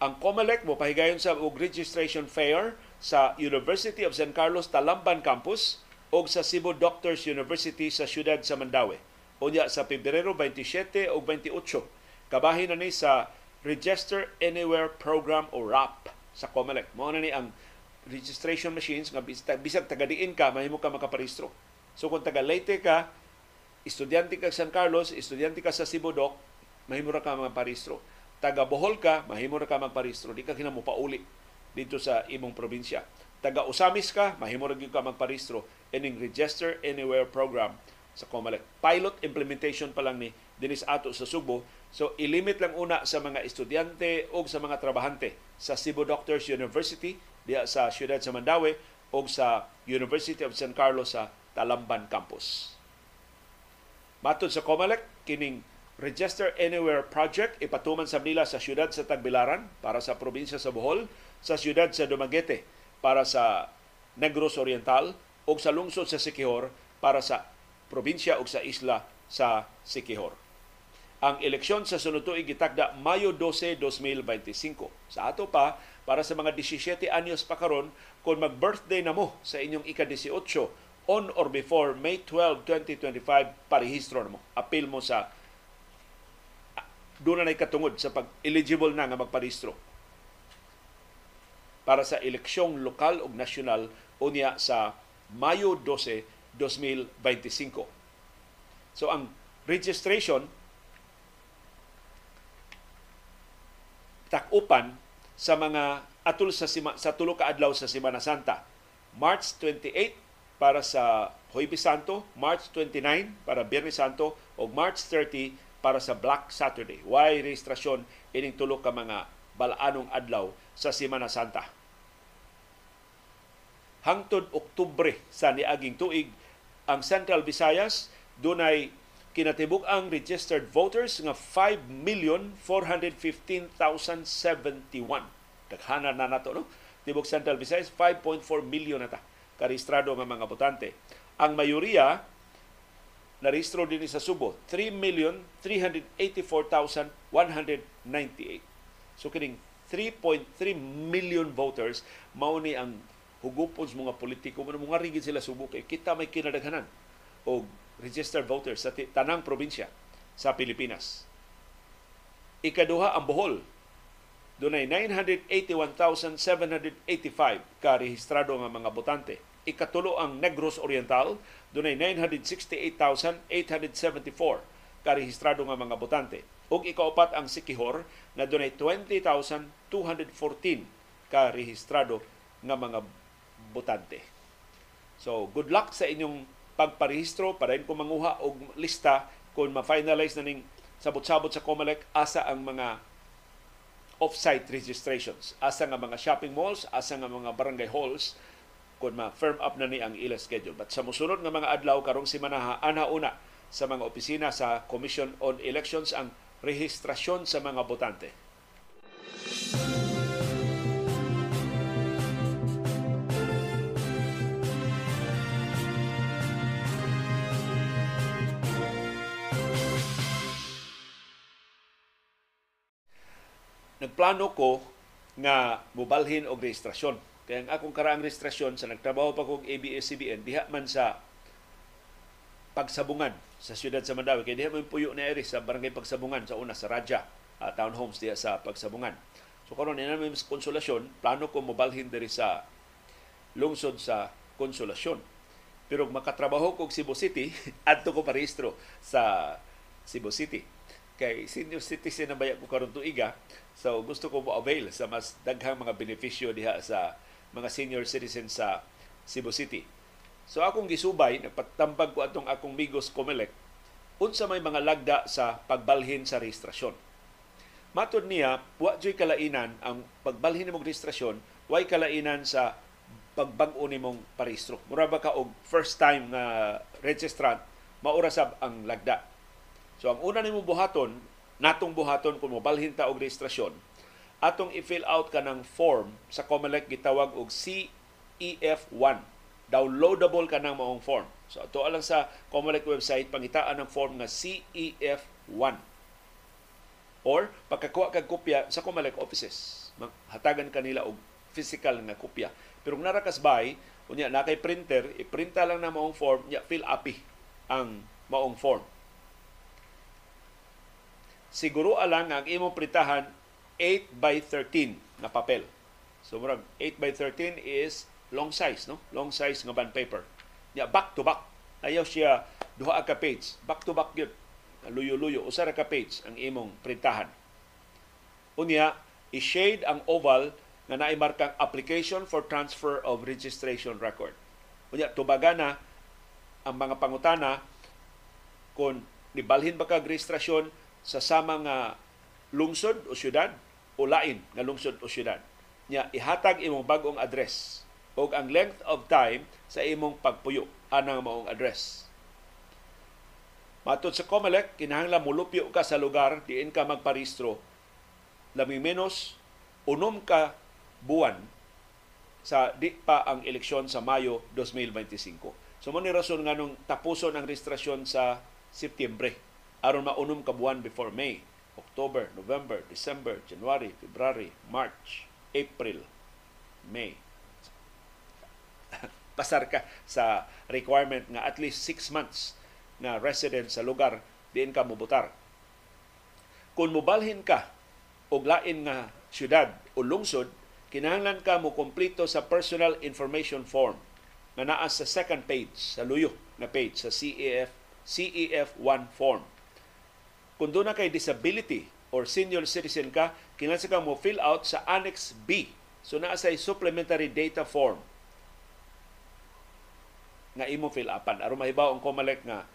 Ang COMELEC mo pahigayon sa og registration fair sa University of San Carlos Talamban Campus o sa Cebu Doctors University sa siyudad sa Mandawi. Unya sa Pebrero 27 o 28 kabahin na ni sa Register Anywhere Program o RAP sa COMELEC. Mao na ni ang registration machines nga bisag tagadiin ka mahimo ka makaparehistro. So kung taga Leyte ka, estudyante ka sa San Carlos, estudyante ka sa Doc, mahimo ra ka magparehistro. Taga Bohol ka, mahimo ra ka magparehistro. Di ka kinamo pauli dito sa imong probinsya. Taga Usamis ka, mahimo ra ka magparehistro ining Register Anywhere program sa COMELEC. Pilot implementation pa lang ni dinis ato sa Subo. So ilimit lang una sa mga estudyante o sa mga trabahante sa Cebu Doctors University diya sa siyudad sa Mandawi o sa University of San Carlos sa Talamban Campus. Matod sa COMELEC, kining Register Anywhere Project ipatuman sa nila sa siyudad sa Tagbilaran para sa probinsya sa Bohol, sa siyudad sa Dumaguete para sa Negros Oriental o sa lungsod sa Siquijor para sa probinsya o sa isla sa Siquijor. Ang eleksyon sa sunod tuig gitakda Mayo 12, 2025. Sa ato pa, para sa mga 17 anyos pa karon kung mag-birthday na mo sa inyong ika-18 on or before May 12, 2025, parehistro na mo. Appeal mo sa doon na katungod sa pag-eligible na nga magparehistro. para sa eleksyong lokal ug nasyonal unya sa Mayo 12, 2025. So ang registration takupan sa mga atul sa sima, sa tulo ka adlaw sa Semana Santa. March 28 para sa Huwebes Santo, March 29 para Biyernes Santo o March 30 para sa Black Saturday. Why registrasyon ining tulo ka mga balaanong adlaw sa Semana Santa. Hangtod Oktubre sa niaging tuig ang Central Visayas dunay kinatibuk ang registered voters nga 5,415,071. Daghana na nato no. Tibok Central Visayas 5.4 million na ta karehistrado nga mga botante. Ang mayoriya narehistro din sa Subo 3,384,198. So kining 3.3 million voters mao ni ang hugupon mga politiko mga rigid sila Subo kay kita may kinadaghanan og registered voters sa tanang probinsya sa Pilipinas. Ikaduha ang Bohol. Dunay 981,785 ka rehistrado nga mga botante. Ikatulo ang Negros Oriental, dunay 968,874 ka rehistrado nga mga botante. Ug ikaupat ang Sikihor na dunay 20,214 ka rehistrado nga mga botante. So, good luck sa inyong pagparehistro para ko manguha og lista kung ma-finalize na ning sabot-sabot sa COMELEC asa ang mga off-site registrations, asa nga mga shopping malls, asa nga mga barangay halls kung ma-firm up na ni ang ila schedule. But sa musunod nga mga adlaw karong semana ana una sa mga opisina sa Commission on Elections ang rehistrasyon sa mga botante. Nagplano ko nga mubalhin og registrasyon. Kaya ang akong karaang registrasyon sa nagtrabaho pa kong ABS-CBN, diha man sa pagsabungan sa siyudad sa Mandawi. Kaya diha man puyo na eri sa barangay pagsabungan sa una, sa Raja uh, Townhomes diha sa pagsabungan. So karon ina may konsolasyon, plano ko mobalhin diri sa lungsod sa konsolasyon. Pero makatrabaho ko Cebu City, adto ko parehistro sa Cebu City kay senior citizen na baya ko karon tuiga so gusto ko mo avail sa mas daghang mga benepisyo diha sa mga senior citizen sa Cebu City. So akong gisubay nagpatambag ko atong akong Migos Comelec unsa may mga lagda sa pagbalhin sa registrasyon matud niya wa joy kalainan ang pagbalhin nimong registrasyon way kalainan sa pagbag-o nimong parehistro. Mura ba ka og first time nga registrant maura sab ang lagda. So ang una nimo buhaton, natong buhaton kung mobalhin ta og registrasyon, atong i-fill out ka ng form sa COMELEC gitawag og CEF1. Downloadable ka ng maong form. So ato lang sa COMELEC website pangitaan ng form nga CEF1. Or pagkakuha kag kopya sa COMELEC offices. Hatagan kanila og physical nga kopya. Pero kung narakas bay, unya na kay printer, iprinta lang na maong form, nya fill api ang maong form siguro alang ang imong pritahan 8 by 13 na papel. So murag 8 by 13 is long size, no? Long size nga bond paper. Ya back to back. Ayaw siya duha ka page. Back to back gyud. Luyo-luyo usa ra ka page ang imong printahan. Unya, i-shade ang oval nga naay markang application for transfer of registration record. Unya tubagana ang mga pangutana kung nibalhin ba kag registrasyon sa sama nga lungsod o syudad o lain nga lungsod o syudad. Nya ihatag imong bagong address o ang length of time sa imong pagpuyo anang maong address. Matod sa COMELEC, kinahanglan mulupyo ka sa lugar diin ka magparehistro lami menos unom ka buwan sa di pa ang eleksyon sa Mayo 2025. So mo ni rason nga nung tapuson ang registrasyon sa Setyembre aron maunom ka buwan before May, October, November, December, January, February, March, April, May. Pasar ka sa requirement nga at least 6 months na resident sa lugar diin ka mubutar. Kung mubalhin ka og lain nga syudad o lungsod, kinahanglan ka mo kompleto sa personal information form nga naa sa second page sa luyo na page sa CEF CEF1 form. Kung doon na kay disability or senior citizen ka, kinahanglan ka mo fill out sa Annex B. So naa sa supplementary data form nga imo fill upan. Aron mahibaw ang COMELEC nga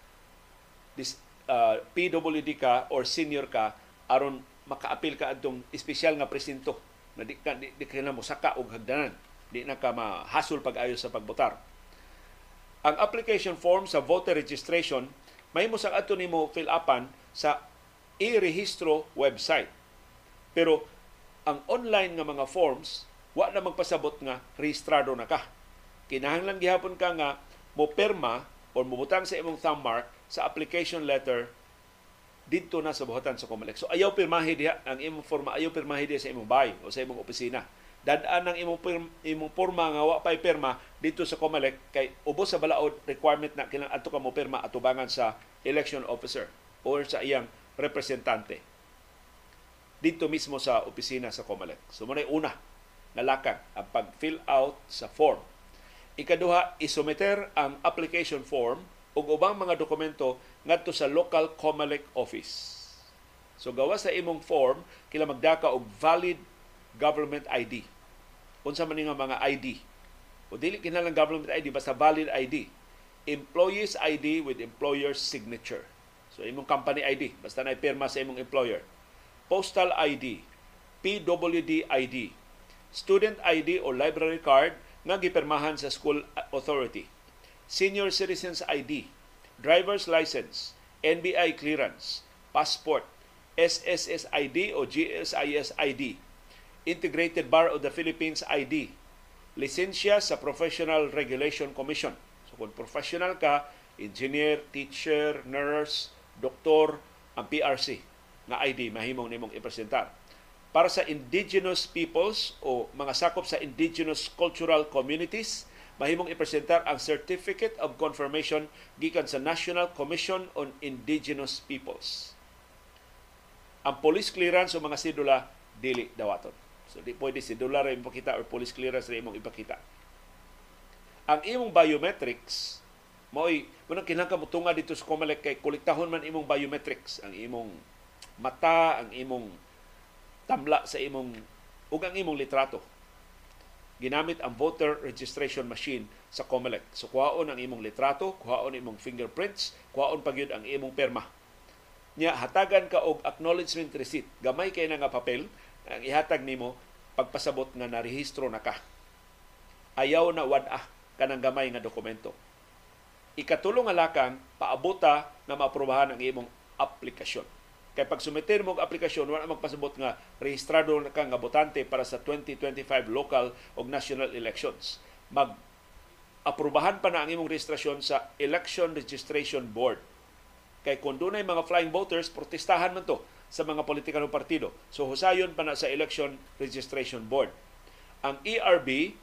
dis, uh, PWD ka or senior ka aron makaapil ka adtong espesyal nga presinto na di ka di, di ka na mosaka og hagdanan. Di na ka mahasol pag-ayo sa pagbotar. Ang application form sa voter registration mahimo sa adto nimo fill upan sa i-rehistro website pero ang online nga mga forms wa na magpasabot nga rehistrado na ka kinahanglan gihapon ka nga mo perma o mubutang sa imong thumb mark sa application letter dito na sa buhatan sa COMELEC. So ayaw pirmahi diha ang imong forma, ayaw pirmahi diha sa imong bahay o sa imong opisina. Dadaan ang imong pirma, imong forma nga wa pay pirma dito sa COMELEC kay ubos sa balaod requirement na kinang adto ka mo pirma atubangan sa election officer or sa iyang representante dito mismo sa opisina sa COMELEC. So mo una nga lakang ang pag-fill out sa form Ikaduha, isumeter ang application form ug ubang mga dokumento ngadto sa local COMELEC office. So gawa sa imong form, kila magdaka og valid government ID. Unsa man nga mga ID? O dili kinahanglan government ID basta valid ID. Employee's ID with employer's signature. So imong company ID basta na pirma sa imong employer. Postal ID, PWD ID, student ID o library card nga gipirmahan sa school authority. Senior Citizens ID, driver's license, NBI clearance, passport, SSS ID o GSIS ID, Integrated Bar of the Philippines ID, lisensya sa Professional Regulation Commission. So kung professional ka, engineer, teacher, nurse, doktor, ang PRC na ID mahimong nimong ipresentar para sa indigenous peoples o mga sakop sa indigenous cultural communities, mahimong ipresentar ang Certificate of Confirmation gikan sa National Commission on Indigenous Peoples. Ang police clearance o mga sidula dili dawaton. So di pwede sidula ra ipakita or police clearance ra imong ipakita. Ang imong biometrics mo'y kunang kinahanglan mo tunga dito sa COMELEC kay kolektahon man imong biometrics, ang imong mata, ang imong tamla sa imong ug ang imong litrato ginamit ang voter registration machine sa COMELEC. So kuhaon ang imong litrato, kuhaon imong fingerprints, kuhaon pa gyud ang imong perma. Nya hatagan ka og acknowledgement receipt. Gamay kay na nga papel ang ihatag nimo pagpasabot nga narehistro na ka. Ayaw na wad-ah kanang gamay nga dokumento. Ikatulong nga lakang paabota na maaprubahan ang imong aplikasyon. Kay pag sumiter mo aplikasyon, wala magpasabot nga rehistrado na ka nga botante para sa 2025 local o national elections. Mag aprubahan pa na ang imong registrasyon sa Election Registration Board. Kay kung doon mga flying voters, protestahan man to sa mga politikal partido. So husayon pa na sa Election Registration Board. Ang ERB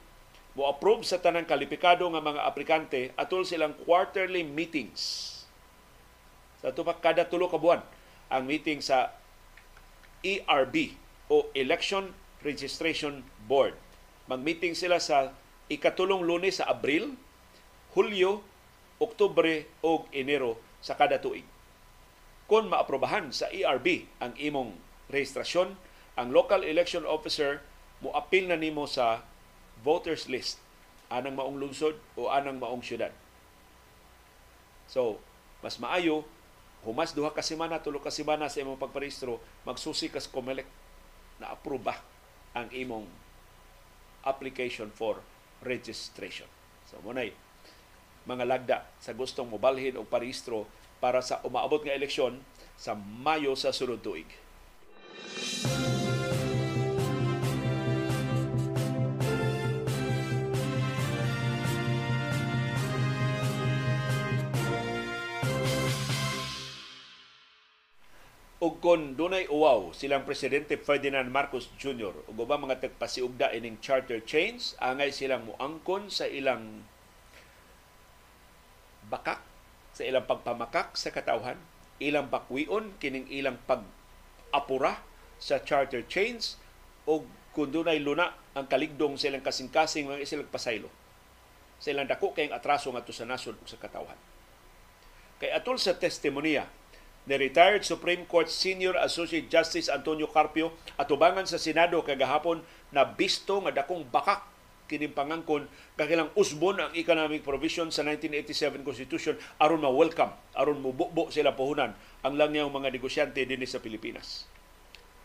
mo approve sa tanang kalipikado nga mga aplikante atol silang quarterly meetings. Sa tupak kada tulo ka buwan ang meeting sa ERB o Election Registration Board. Mag-meeting sila sa ikatulong lunes sa Abril, Hulyo, Oktubre o Enero sa kada tuig. Kung maaprobahan sa ERB ang imong registrasyon, ang local election officer mo apil na nimo sa voters list anang maong lungsod o anang maong syudad. So, mas maayo humas duha ka semana, tulo ka semana sa imong pagparehistro, magsusi ka sa COMELEC na aproba ang imong application for registration. So munay mga lagda sa gustong mobalhin og parehistro para sa umaabot nga eleksyon sa Mayo sa sunod tuig. Ug kon dunay uwaw silang presidente Ferdinand Marcos Jr. ug ubang mga tagpasiugda ining charter change angay silang muangkon sa ilang bakak sa ilang pagpamakak sa katawhan ilang bakwion kining ilang pag apura sa charter change ug kun dunay luna ang kaligdong sa ilang kasing-kasing mga silang pasaylo. Sa ilang dako kayong atraso nga sa nasod sa katawhan. Kay atol sa testimonya ni retired Supreme Court Senior Associate Justice Antonio Carpio atubangan sa Senado kagahapon na bisto nga dakong bakak kining pangangkon kakilang usbon ang economic provision sa 1987 Constitution aron ma-welcome, aron mubukbo sila puhunan ang langyaw mga negosyante dinhi sa Pilipinas.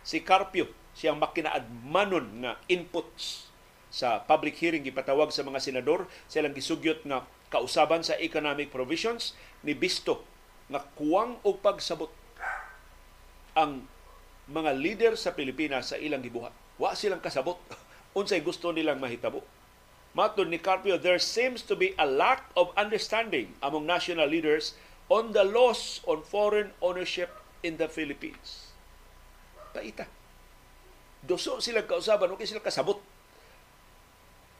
Si Carpio, siyang makinaadmanon nga inputs sa public hearing gipatawag sa mga senador, silang gisugyot nga kausaban sa economic provisions ni Bisto nga kuwang og pagsabot ang mga leader sa Pilipinas sa ilang gibuhat. Wa silang kasabot unsay gusto nilang mahitabo. Matod ni Carpio, there seems to be a lack of understanding among national leaders on the laws on foreign ownership in the Philippines. Paita. Doso sila kausaban, okay sila kasabot.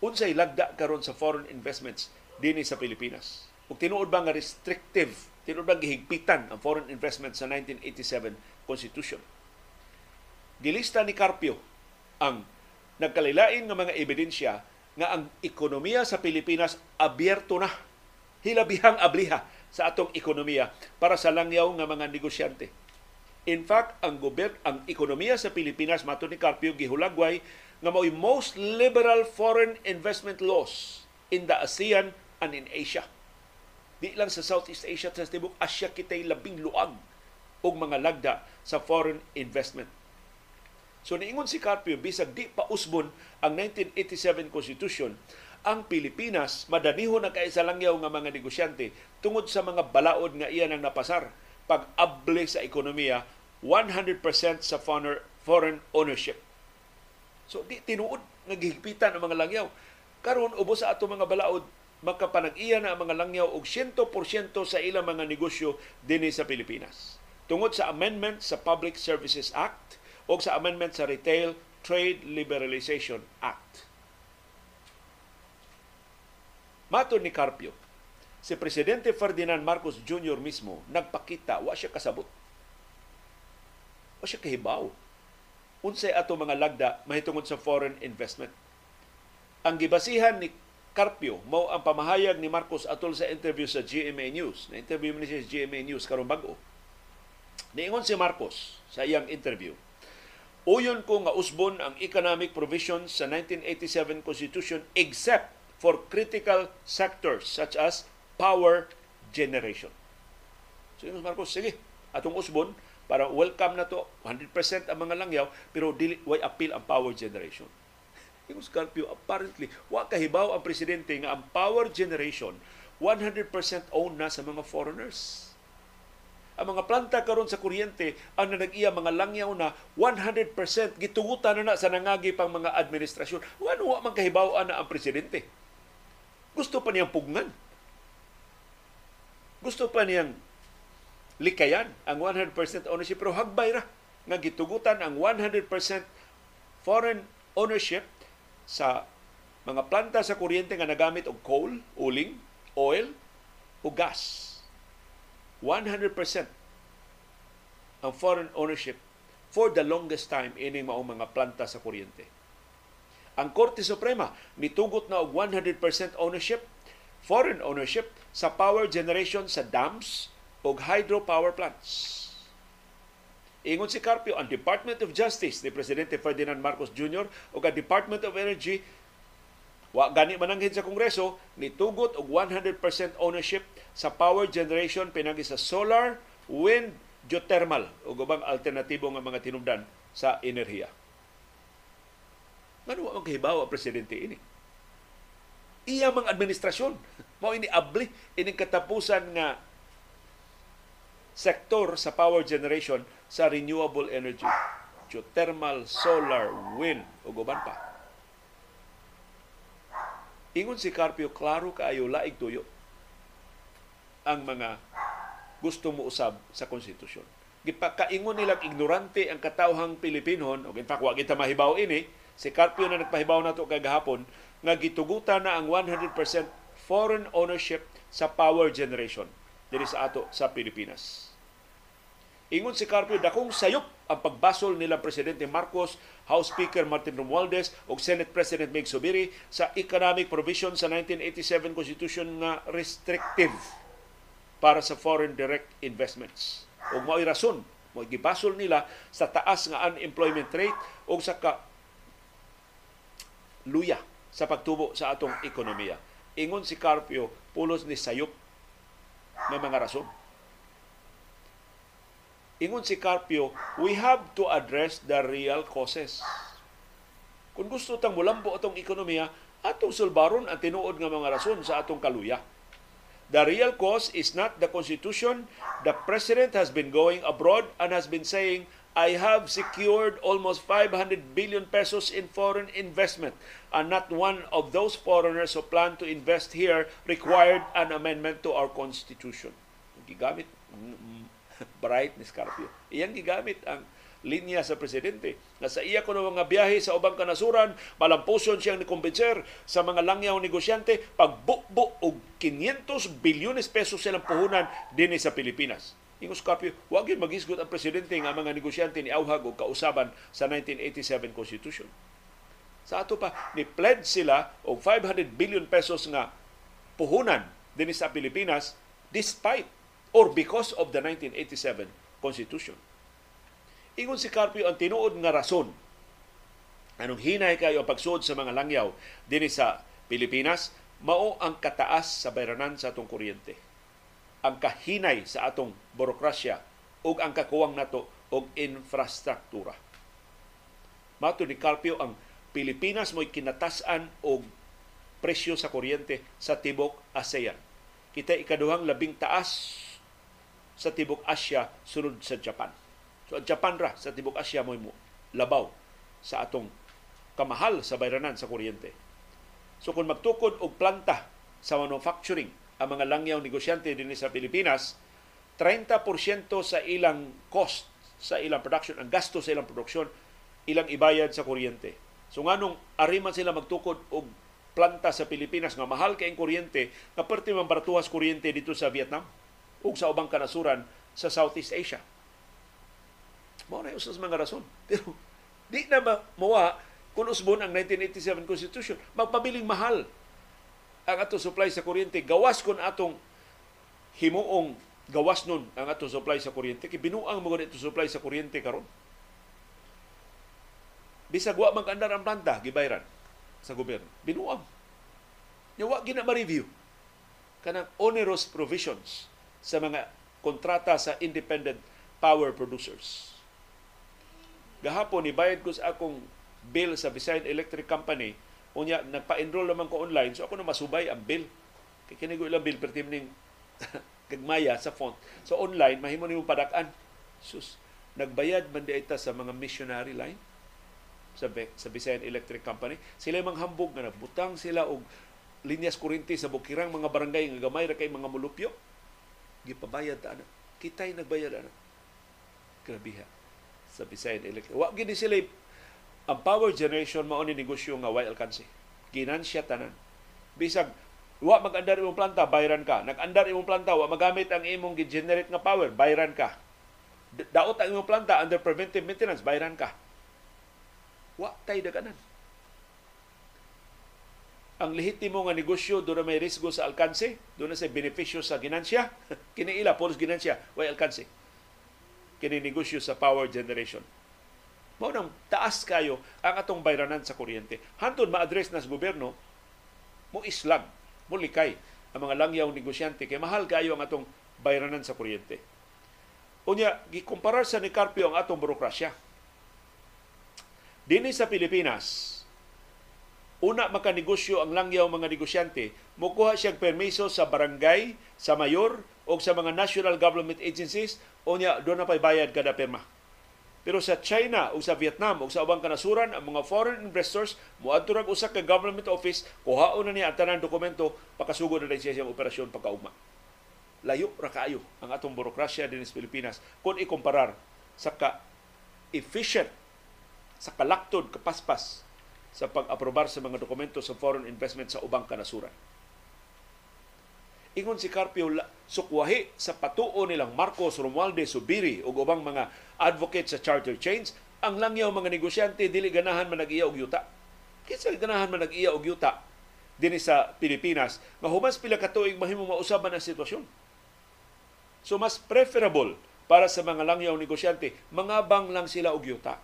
Unsay lagda karon sa foreign investments dinhi sa Pilipinas. Ug tinuod ba nga restrictive, tinuod ba gihigpitan ang foreign investment sa 1987 Constitution. Gilista ni Carpio ang nagkalilain nga mga ebidensya nga ang ekonomiya sa Pilipinas abierto na hilabihang abliha sa atong ekonomiya para sa langyaw nga mga negosyante. In fact, ang gobyerno, ang ekonomiya sa Pilipinas mato ni Carpio gihulagway nga mao'y most liberal foreign investment laws in the ASEAN and in Asia. Di lang sa Southeast Asia sa tibok Asya kitay labing luag og mga lagda sa foreign investment. So niingon si Carpio bisag di pa usbon ang 1987 Constitution, ang Pilipinas madanihon na kaisa langyaw nga mga negosyante tungod sa mga balaod nga iyan ang napasar pag-able sa ekonomiya 100% sa foreign ownership. So di tinuod nga gihigpitan ang mga langyaw. Karon ubos sa ato mga balaod makapanag-iya na ang mga langyaw og 100% sa ilang mga negosyo dinhi sa Pilipinas. Tungod sa amendment sa Public Services Act o sa amendment sa Retail Trade Liberalization Act. Mato ni Carpio, si Presidente Ferdinand Marcos Jr. mismo nagpakita, wa siya kasabot. Wa siya kahibaw. Unsay ato mga lagda mahitungod sa foreign investment. Ang gibasihan ni Carpio mao ang pamahayag ni Marcos atol sa interview sa GMA News. Na interview ni sa GMA News karon bag-o. Niingon si Marcos sa iyang interview Uyon ko nga usbon ang economic provisions sa 1987 Constitution except for critical sectors such as power generation. So yun, Marcos, sige, atong usbon para welcome na to 100% ang mga langyaw pero dili way appeal ang power generation. Yung Scorpio, apparently, wa kahibaw ang presidente nga ang power generation 100% owned na sa mga foreigners ang mga planta karon sa kuryente ang nanag-iya mga langyaw na 100% gitugutan na na sa nangagi pang mga administrasyon. Ano wa man kahibaw na ang presidente? Gusto pa niyang pugnan. Gusto pa niyang likayan ang 100% ownership pero hagbay ra nga gitugutan ang 100% foreign ownership sa mga planta sa kuryente nga nagamit og coal, uling, oil o gas 100% ang foreign ownership for the longest time ining maong mga planta sa kuryente. Ang Korte Suprema nitugot na og 100% ownership, foreign ownership sa power generation sa dams o hydropower plants. Ingon si Carpio, ang Department of Justice ni Presidente Ferdinand Marcos Jr. o ang Department of Energy Wa gani mananghid sa Kongreso nitugot og 100% ownership sa power generation pinagi sa solar, wind, geothermal o ubang alternatibo nga mga tinubdan sa enerhiya. Ngano ang kahibaw ang presidente ini? Iya mga administrasyon mao ini abli ini katapusan nga sektor sa power generation sa renewable energy, geothermal, solar, wind o uban pa Ingon si Carpio, klaro kaayo laig tuyo ang mga gusto mo usab sa konstitusyon. Gipakaingon nilang ignorante ang katawhang Pilipinon, o in fact, wag kita mahibaw ini, si Carpio na nagpahibaw na to kagahapon, nga gitugutan na ang 100% foreign ownership sa power generation diri sa ato sa Pilipinas. Ingon si Carpio, dakong sayop ang pagbasol nila Presidente Marcos, House Speaker Martin Romualdez ug Senate President Meg Subiri sa economic provision sa 1987 Constitution nga restrictive para sa foreign direct investments. Ug mao'y rason mo gibasol nila sa taas nga unemployment rate ug sa ka luya sa pagtubo sa atong ekonomiya. Ingon si Carpio, pulos ni sayop ng mga rason Ingon si Carpio, we have to address the real causes. Kung gusto tang mulambo atong ekonomiya, atong sulbaron ang tinuod nga mga rason sa atong kaluya. The real cause is not the Constitution. The President has been going abroad and has been saying, I have secured almost 500 billion pesos in foreign investment and not one of those foreigners who plan to invest here required an amendment to our Constitution. Gigamit bright ni Scarpio. Iyang gigamit ang linya sa presidente na sa iya kuno mga biyahe sa ubang kanasuran malampuson siyang nikumbinser sa mga langyaw negosyante pagbukbo og 500 bilyones pesos silang puhunan dinhi sa Pilipinas. Ingo Scarpio, wag yun magisgot ang presidente nga mga negosyante ni Auhag og kausaban sa 1987 Constitution. Sa ato pa, ni pledge sila og 500 billion pesos nga puhunan dinhi sa Pilipinas despite or because of the 1987 Constitution. Ingon si Carpio ang tinuod nga rason anong hinay kayo ang pagsuod sa mga langyaw dinhi sa Pilipinas mao ang kataas sa bayranan sa atong kuryente. Ang kahinay sa atong burokrasya ug ang kakuwang nato og infrastruktura. Mato ni Carpio ang Pilipinas mo'y kinatasan og presyo sa kuryente sa tibok ASEAN. Kita ikaduhang labing taas sa tibok Asya sunod sa Japan. So ang Japan ra sa tibok Asya mo labaw sa atong kamahal sa bayranan sa kuryente. So kung magtukod og planta sa manufacturing ang mga langyaw negosyante dinhi sa Pilipinas, 30% sa ilang cost sa ilang production, ang gasto sa ilang produksyon, ilang ibayad sa kuryente. So nganong ariman sila magtukod og planta sa Pilipinas nga mahal kay kuryente, nga perti man baratuhas kuryente dito sa Vietnam ug sa ubang kanasuran sa Southeast Asia. Mao na usas mga rason. Pero di na ba mawa kung usbon ang 1987 Constitution, magpabiling mahal ang ato supply sa kuryente. Gawas kun atong himuong gawas nun ang ato supply sa kuryente. Kay binuang mo ito supply sa kuryente karon. Bisag wa mag-andar ang planta, gibayran sa gobyerno. Binuang. Yawa gina ma-review kanang onerous provisions sa mga kontrata sa independent power producers. Gahapon, ibayad ko sa akong bill sa Visayan Electric Company, unya nagpa-enroll naman ko online, so ako na masubay ang bill. Kaya kinigo ilang bill, pero ning kagmaya sa font. So online, mahimo nimo padakan. Sus, nagbayad man di ita sa mga missionary line sa, sa Visayan Electric Company. Sila mang hambog nga nagbutang sila og linyas kurinti sa bukirang mga barangay nga gamay ra kay mga mulupyo gipabayad ta ana. Kitay nagbayad ana. Grabe ha. Sa Bisayan Electric. Wa gini sila ang power generation mao ni negosyo nga way alkanse. Ginansya tanan. Bisag wa mag-andar imong planta, bayran ka. Nag-andar imong planta, wa magamit ang imong gi-generate nga power, bayran ka. Daot ang imong planta under preventive maintenance, bayran ka. Wa tay daganan ang lehitimo nga negosyo doon na may risgo sa alkanse, doon na sa benepisyo sa ginansya, kiniila, pulos ginansya, way alkanse. Kini negosyo sa power generation. Mao nang taas kayo ang atong bayranan sa kuryente. Hantod ma-address na sa gobyerno, mo islag, mo likay ang mga langyaw negosyante kay mahal kayo ang atong bayranan sa kuryente. Unya, gikumparar sa ni Carpio ang atong burokrasya. Dini sa Pilipinas, una makanegosyo ang langyaw mga negosyante, mukuha siyang permiso sa barangay, sa mayor, o sa mga national government agencies, o niya doon na pa'y bayad kada perma. Pero sa China o sa Vietnam o sa ubang kanasuran, ang mga foreign investors muadto rag usa ka government office, kuhaon na niya ang tanang dokumento, pakasugod na rin siya siyang operasyon pagkaugma. Layo ra kaayo ang atong burokrasya din sa Pilipinas kung ikumparar sa ka efficient sa kalaktod kapaspas sa pag-aprobar sa mga dokumento sa foreign investment sa ubang kanasuran. Ingon si Carpio, sukwahi sa patuo nilang Marcos Romualdez Subiri ug ubang mga advocate sa charter chains ang langyaw mga negosyante dili ganahan man nag-iya og yuta. Kinsa ganahan man nag-iya og yuta dinhi sa Pilipinas nga humas pila ka tuig mahimo mausaban ang sitwasyon. So mas preferable para sa mga langyaw negosyante, mangabang lang sila og yuta.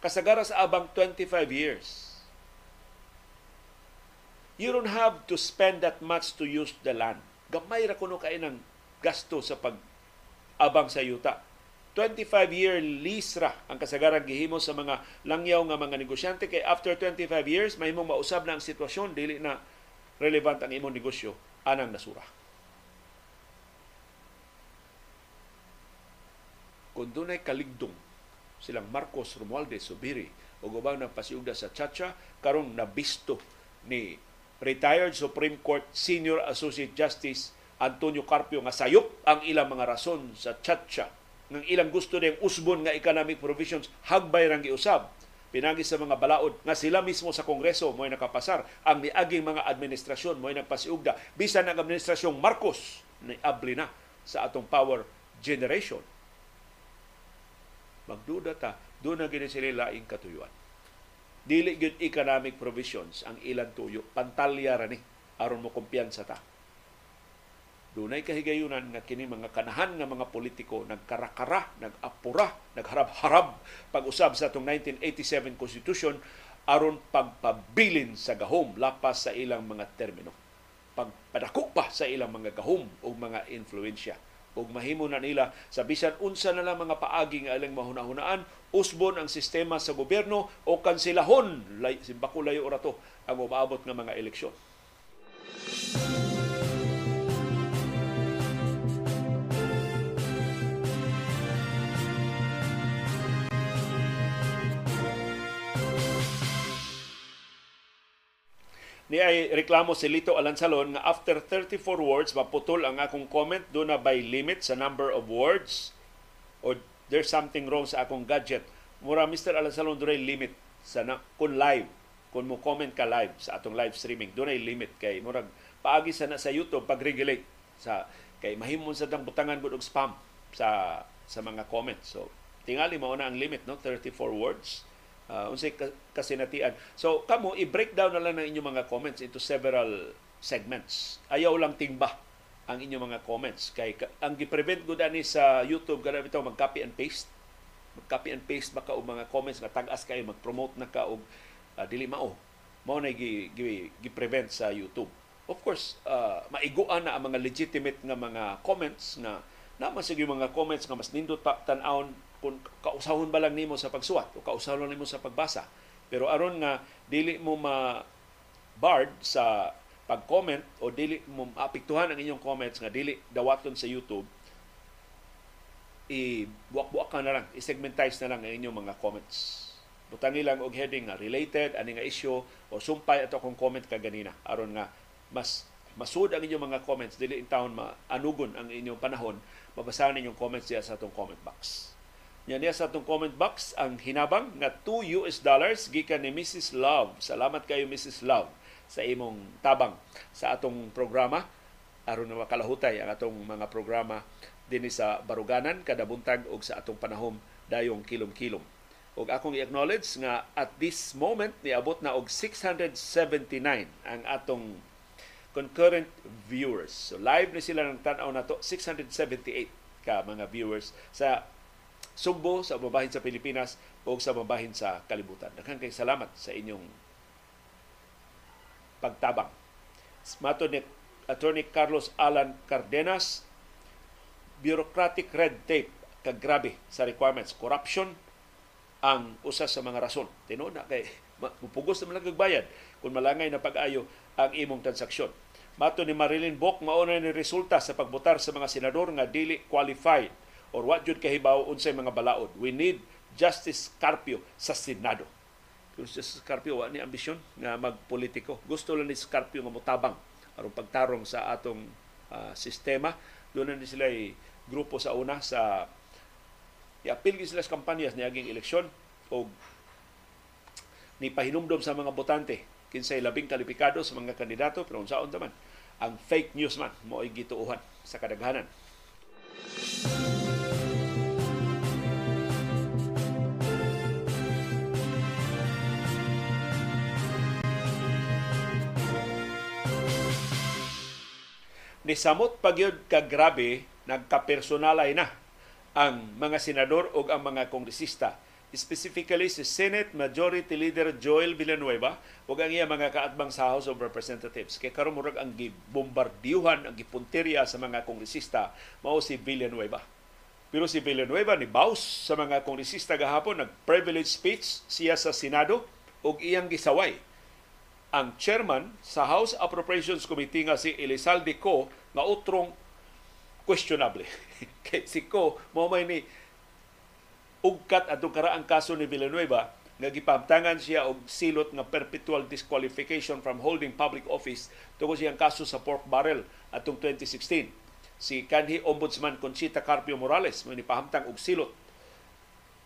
Kasagara sa abang 25 years. You don't have to spend that much to use the land. Gamay ra kuno kay ng gasto sa pag abang sa yuta. 25-year lease ra ang kasagaran gihimo sa mga langyaw nga mga negosyante kay after 25 years mahimong mausab na ang sitwasyon dili na relevant ang imong negosyo anang nasura. Kung dunay kaligdong silang Marcos Romualdez Subiri o ubang ng pasiugda sa Chacha karong nabisto ni retired Supreme Court Senior Associate Justice Antonio Carpio nga sayop ang ilang mga rason sa Chacha. Ng ilang gusto ding usbon nga economic provisions hagbay rang giusab. Pinagi sa mga balaod nga sila mismo sa Kongreso mo'y nakapasar. Ang miaging mga administrasyon mo'y nagpasiugda. Bisan ang administrasyong Marcos ni abli na sa atong power generation magduda ta doon na gini sila laing katuyuan. Dili gyud economic provisions ang ilang tuyo. Pantalya ra ni aron mo kumpiyansa ta. Dunay kahigayunan nga kini mga kanahan nga mga politiko nagkarakara, nagapura, nagharab-harab pag-usab sa atong 1987 Constitution aron pagpabilin sa gahom lapas sa ilang mga termino. Pagpadako pa sa ilang mga gahom o mga influensya ug mahimo na nila sa bisan unsa na lang mga paagi nga ilang mahunahunaan usbon ang sistema sa gobyerno o kansilahon lay simbako layo orato ang umaabot nga mga eleksyon. Ni ay reklamo si Lito Alansalon nga after 34 words maputol ang akong comment do na by limit sa number of words. Or there's something wrong sa akong gadget. Mura Mr. Alansalon do limit sa na, kun live. Kung mo comment ka live sa atong live streaming do limit kay murag paagi sa na sa YouTube pag regulate sa kay mahimon sa dang butangan gud og spam sa sa mga comments. So tingali mao na ang limit no? 34 words uh, unsay kasinatian. So kamo i-break down na lang ng inyong mga comments into several segments. Ayaw lang tingba ang inyong mga comments kay ang gi-prevent gud ani sa YouTube kada bitaw mag-copy and paste. Mag-copy and paste baka og mga comments nga tag-as kayo mag-promote na ka og uh, dili mao. Mao na gi, gi, gi-prevent sa YouTube. Of course, uh, maiguan na ang mga legitimate nga mga comments na naman sige mga comments nga mas nindot tan-awon kung kausahon ba lang nimo sa pagsuwat o kausahon nimo sa pagbasa. Pero aron nga dili mo ma barred sa pag-comment o dili mo apektuhan ang inyong comments nga dili dawaton sa YouTube i-buwak-buwak ka na lang, i-segmentize na lang ang inyong mga comments. Butangi lang og heading nga related ani nga issue o sumpay ato kung comment ka ganina aron nga mas masud ang inyong mga comments dili in town maanugon ang inyong panahon mabasahan ninyong comments diya sa atong comment box. Yan niya sa atong comment box ang hinabang nga 2 US dollars gikan ni Mrs. Love. Salamat kayo Mrs. Love sa imong tabang sa atong programa aron na makalahutay ang atong mga programa dinhi sa Baruganan kada buntag og sa atong panahom dayong kilom-kilom. Og akong i-acknowledge nga at this moment niabot na og 679 ang atong concurrent viewers. So live ni sila ng tanaw na to 678 ka mga viewers sa Sugbo sa mabahin sa Pilipinas o sa mabahin sa kalibutan. Daghang kay salamat sa inyong pagtabang. Mato ni Attorney Carlos Alan Cardenas, bureaucratic red tape kag grabe sa requirements. Corruption ang usa sa mga rason. Tino na kay mupugos na lang bayad kung malangay na pag-ayo ang imong transaksyon. Mato ni Marilyn Bok mao ni resulta sa pagbotar sa mga senador nga dili qualified or what jud kahibaw unsay mga balaod. We need Justice Carpio sa Senado. Kung Justice Carpio wa ni ambisyon nga magpolitiko. Gusto lang ni Carpio nga motabang aron pagtarong sa atong uh, sistema. Doon na ni sila grupo sa una sa iapil sila sa kampanyas niaging eleksyon o ni pahinumdom sa mga botante kinsay labing kalipikado sa mga kandidato pero unsaon taman ang fake news man mo ay gituuhan sa kadaghanan. ni samot pagyud ka grabe nagkapersonalay na ang mga senador o ang mga kongresista. Specifically si Senate Majority Leader Joel Villanueva ug ang iya mga kaatbang sa House of Representatives. Kay karon murag ang gibombardiyuhan ang gipunteriya sa mga kongresista. Mao si Villanueva. Pero si Villanueva ni Baus sa mga kongresista gahapon nag privilege speech siya sa Senado ug iyang gisaway ang chairman sa House Appropriations Committee nga si Elizalde Co nga utrong questionable. Kay si Co mo may ni ugkat atong karaang kaso ni Villanueva nga gipamtangan siya og silot nga perpetual disqualification from holding public office tungod siyang kaso sa pork barrel atong 2016. Si kanhi Ombudsman Conchita Carpio Morales mo ni pahamtang og silot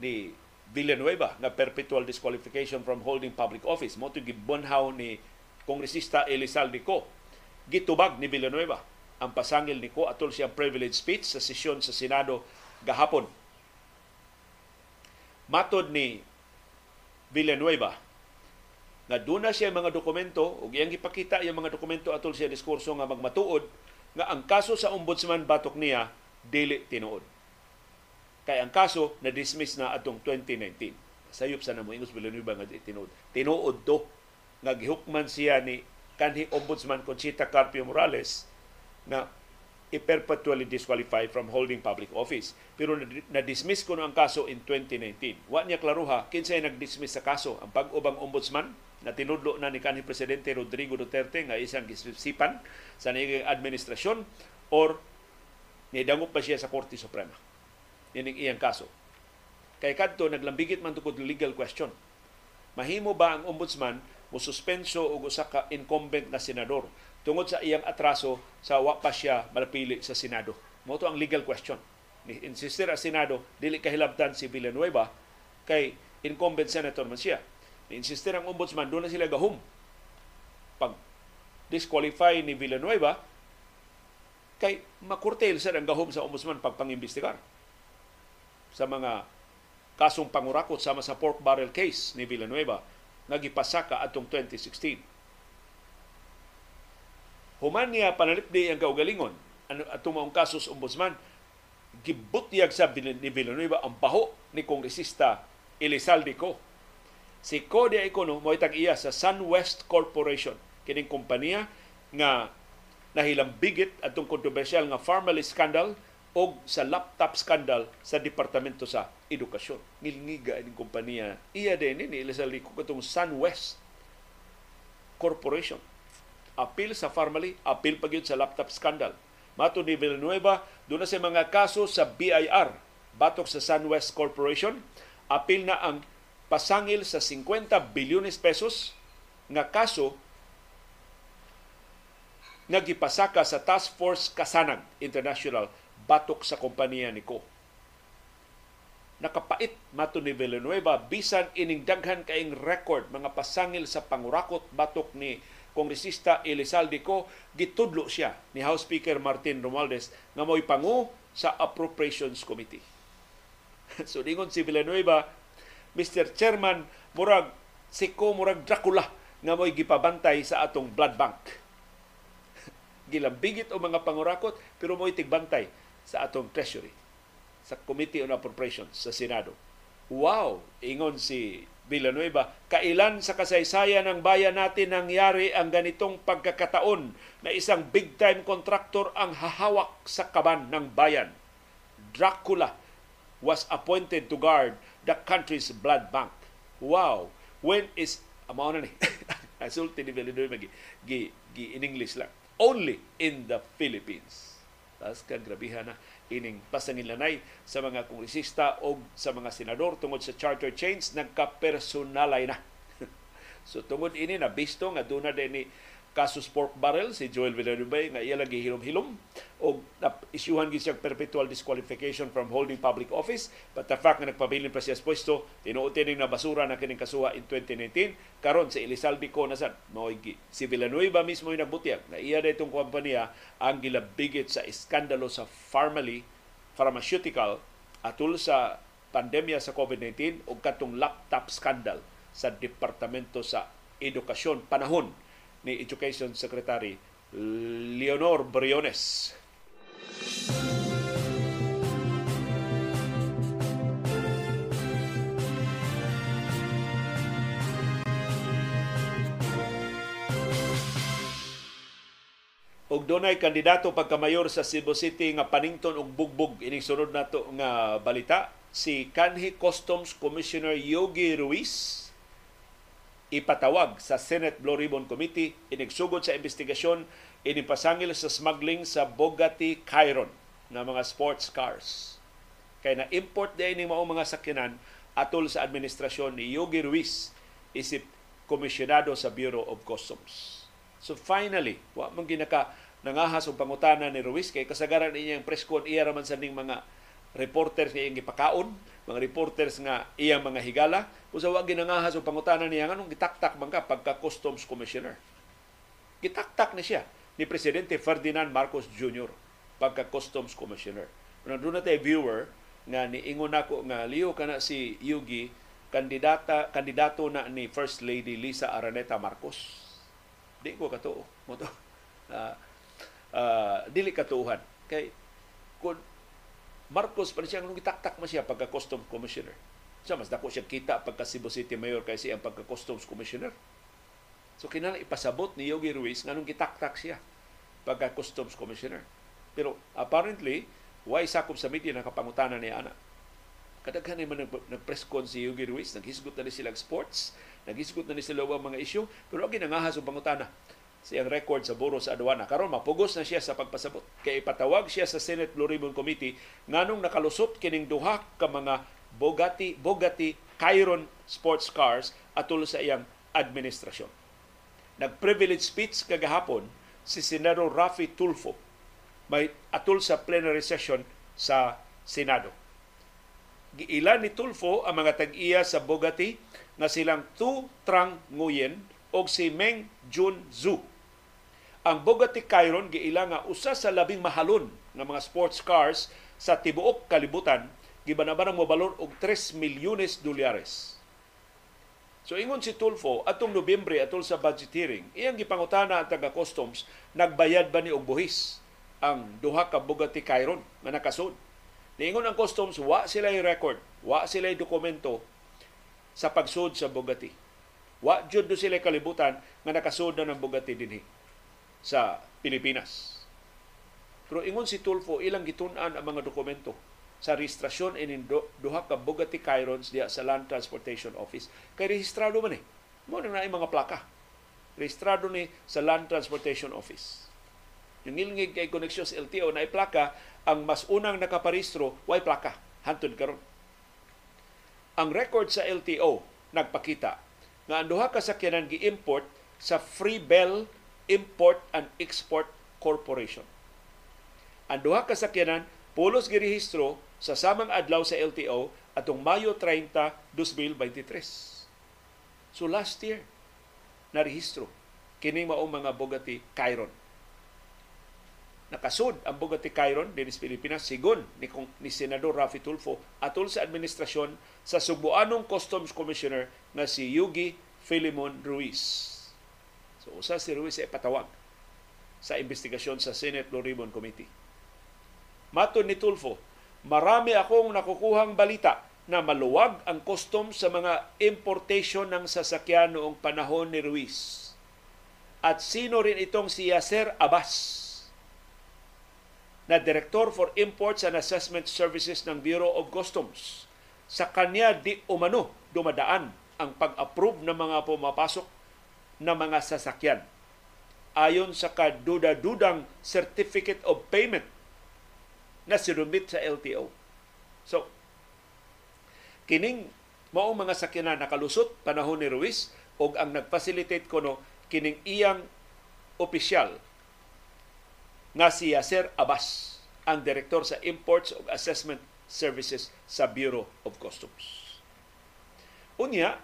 ni Villanueva nga perpetual disqualification from holding public office. Mo gibunhaw ni Kongresista Elizalde Co. Gitubag ni Villanueva ang pasangil ni Co atol siyang privilege speech sa sesyon sa Senado gahapon. Matod ni Villanueva nga duna siya mga dokumento ug iyang gipakita yung mga dokumento atol siya diskurso nga magmatuod nga ang kaso sa ombudsman batok niya dili tinuod. Kay ang kaso na dismiss na atong 2019. Sayop sa namo ingos Villanueva nga tinuod. Tinuod to nga gihukman siya ni kanhi ombudsman Conchita Carpio Morales na i-perpetually disqualify from holding public office. Pero na-dismiss ko ang kaso in 2019. Wa niya klaruha, kinsay nag-dismiss sa kaso. Ang pag-ubang ombudsman na tinudlo na ni kanhi Presidente Rodrigo Duterte nga isang gisisipan sa naging administrasyon or nidangop pa siya sa Korte Suprema. Yan ang iyang kaso. Kay kadto naglambigit man tungkol legal question. Mahimo ba ang ombudsman mo suspenso og usa ka incumbent na senador tungod sa iyang atraso sa wa pa siya malapili sa Senado. Mo ang legal question. Ni insister ang Senado dili kahilabtan si Villanueva kay incumbent senator man siya. Ni insister ang ombudsman doon na sila gahum. Pag disqualify ni Villanueva kay makurtel sa ang gahom sa ombudsman pagpangimbestigar sa mga kasong pangurakot sama sa pork barrel case ni Villanueva nga gipasaka atong 2016 Human niya panalipdi ang kaugalingon ano atong maong kasos ombudsman gibutyag sa ni Villanueva ang baho ni kongresista Elizalde Co. Si de Econo mo itag iya sa SunWest Corporation kining kompanya nga nahilambigit atong kontrobersyal nga Farmally scandal o sa laptop scandal sa Departamento sa Edukasyon. Ngilngiga ining kompanya. Iya din ni Elizalde Co katong SunWest Corporation apil sa Farmally, apil pa sa laptop scandal. Mato ni Villanueva, doon na sa mga kaso sa BIR, batok sa SunWest Corporation, apil na ang pasangil sa 50 bilyones pesos nga kaso nga gipasaka sa Task Force Kasanag International batok sa kompanya ni Ko. Nakapait mato ni Villanueva bisan ining daghan kaing record mga pasangil sa pangurakot batok ni kongresista Elizalde Co gitudlo siya ni House Speaker Martin Romualdez nga mo'y pangu sa Appropriations Committee. so dingon si Villanueva, Mr. Chairman, murag si Ko murag Dracula nga mo'y gipabantay sa atong blood bank. Gilambigit o mga pangurakot pero mo'y tigbantay sa atong treasury sa Committee on Appropriations sa Senado. Wow! Ingon si Villanueva, kailan sa kasaysayan ng bayan natin nangyari ang ganitong pagkakataon na isang big-time contractor ang hahawak sa kaban ng bayan. Dracula was appointed to guard the country's blood bank. Wow! When is... Amo na ni. Asulti ni Villanueva, gi, gi in English lang. Only in the Philippines. Tapos kagrabihan na ining pasangilanay sa mga kongresista o sa mga senador tungod sa charter change nagka-personalay na. so tungod ini na bisto nga duna din ni kasus pork barrel si Joel Villarubay nga iya lagi hilom-hilom o isyuhan gid siya perpetual disqualification from holding public office. But the fact nga nagpabilin pa siya sa pwesto tinuotin na basura na kining kasuha in 2019 karon sa Elizalde ko na sad mao si Villanueva mismo yung nagbutyak na iya daytong kompanya ang gilabigit sa iskandalo sa Pharmaly pharmaceutical atul sa pandemya sa COVID-19 ug katong laptop scandal sa Departamento sa Edukasyon. Panahon ni Education Secretary Leonor Briones. og dunay kandidato pagkamayor sa Cebu City nga panington og bugbog ining sunod nato nga balita si kanhi Customs Commissioner Yogi Ruiz ipatawag sa Senate Blue Ribbon Committee inigsugod sa investigasyon inipasangil sa smuggling sa Bugatti Chiron na mga sports cars. Kaya na import din ni mao mga sakyanan atol sa administrasyon ni Yogi Ruiz isip komisyonado sa Bureau of Customs. So finally, wa man ginaka nangahas og pangutana ni Ruiz kay kasagaran niya ang press con iya raman sa ning mga reporters nga iyang gipakaon, mga reporters nga iyang mga higala, kung sa wag ginangahas o pangutanan niya, anong gitaktak man ka pagka Customs Commissioner. Gitaktak ni siya ni Presidente Ferdinand Marcos Jr. pagka Customs Commissioner. Kung doon na viewer nga niingon nako nga liyo kana si Yugi kandidata kandidato na ni First Lady Lisa Araneta Marcos. Di ko katuo. Mo to. Uh, uh, dili katuuhan. Kay kung Marcos pa siya nung itaktak mo siya pagka customs commissioner. Sa mas dako siya kita pagka Cebu City Mayor kay siya pagka customs commissioner. So kinala ipasabot ni Yogi Ruiz nganong gitaktak siya pagka customs commissioner. Pero apparently, why sakop sa media nakapangutana ni ana. Kadaghan man nag-press con si Yogi Ruiz, naghisgot na ni sila sports, naghisgot na ni sila mga issue, pero agi nangahas og pangutana siyang record sa buro sa aduana. Karon mapugos na siya sa pagpasabot. Kay ipatawag siya sa Senate Blue Ribbon Committee nganong nakalusot kining duha ka mga Bugatti Bugatti Chiron sports cars atol sa iyang administrasyon. Nag-privilege speech kagahapon si Senador Rafi Tulfo may atol sa plenary session sa Senado. Giilan ni Tulfo ang mga tag-iya sa Bugatti nga silang Tu Trang Nguyen o si Meng Jun Zhu ang Bugatti Chiron giila nga usa sa labing mahalon nga mga sports cars sa tibuok kalibutan gibanabanang mobalor og 3 milyones dolyares. So ingon si Tulfo atong Nobyembre atol sa budget hearing, iyang gipangutana ang taga customs nagbayad ba ni og buhis ang duha ka Bugatti Chiron nga nakasud. Niingon ang customs wa sila record, wa sila dokumento sa pagsud sa Bugatti. Wa jud do sila kalibutan nga nakasud na ng Bugatti dinhi sa Pilipinas. Pero ingon si Tulfo, ilang gitun-an ang mga dokumento sa registrasyon in duha ka Bugatti Chirons diya sa Land Transportation Office. Kay rehistrado man eh. Mo na mga plaka. Rehistrado ni sa Land Transportation Office. Yung ilingig kay koneksyon sa LTO na plaka, ang mas unang nakaparehistro, way plaka. Hantod karon. Ang record sa LTO nagpakita nga ang duha ka sakyanan gi-import sa Free Bell Import and Export Corporation. Ang duha ka sakyanan pulos girehistro sa samang adlaw sa LTO atong Mayo 30, 2023. So last year na rehistro kini mao mga Bugatti Chiron. Nakasud ang Bugatti Chiron din sa Pilipinas sigon ni, ni Senador Rafi Tulfo atol sa administrasyon sa Subuanong Customs Commissioner na si Yugi Filimon Ruiz. So usa si Ruiz ay patawag sa investigasyon sa Senate Blue Ribbon Committee. Maton ni Tulfo, marami akong nakukuhang balita na maluwag ang custom sa mga importation ng sasakyan noong panahon ni Ruiz. At sino rin itong si Yasser Abbas na Director for Imports and Assessment Services ng Bureau of Customs. Sa kanya di umano dumadaan ang pag-approve ng mga pumapasok na mga sasakyan ayon sa kaduda-dudang Certificate of Payment na sinumit sa LTO. So, kining mao mga sakyanan nakalusot panahon ni Ruiz og ang nagfacilitate kuno kining iyang opisyal nga si Yasser Abbas, ang direktor sa Imports ug Assessment Services sa Bureau of Customs. Unya,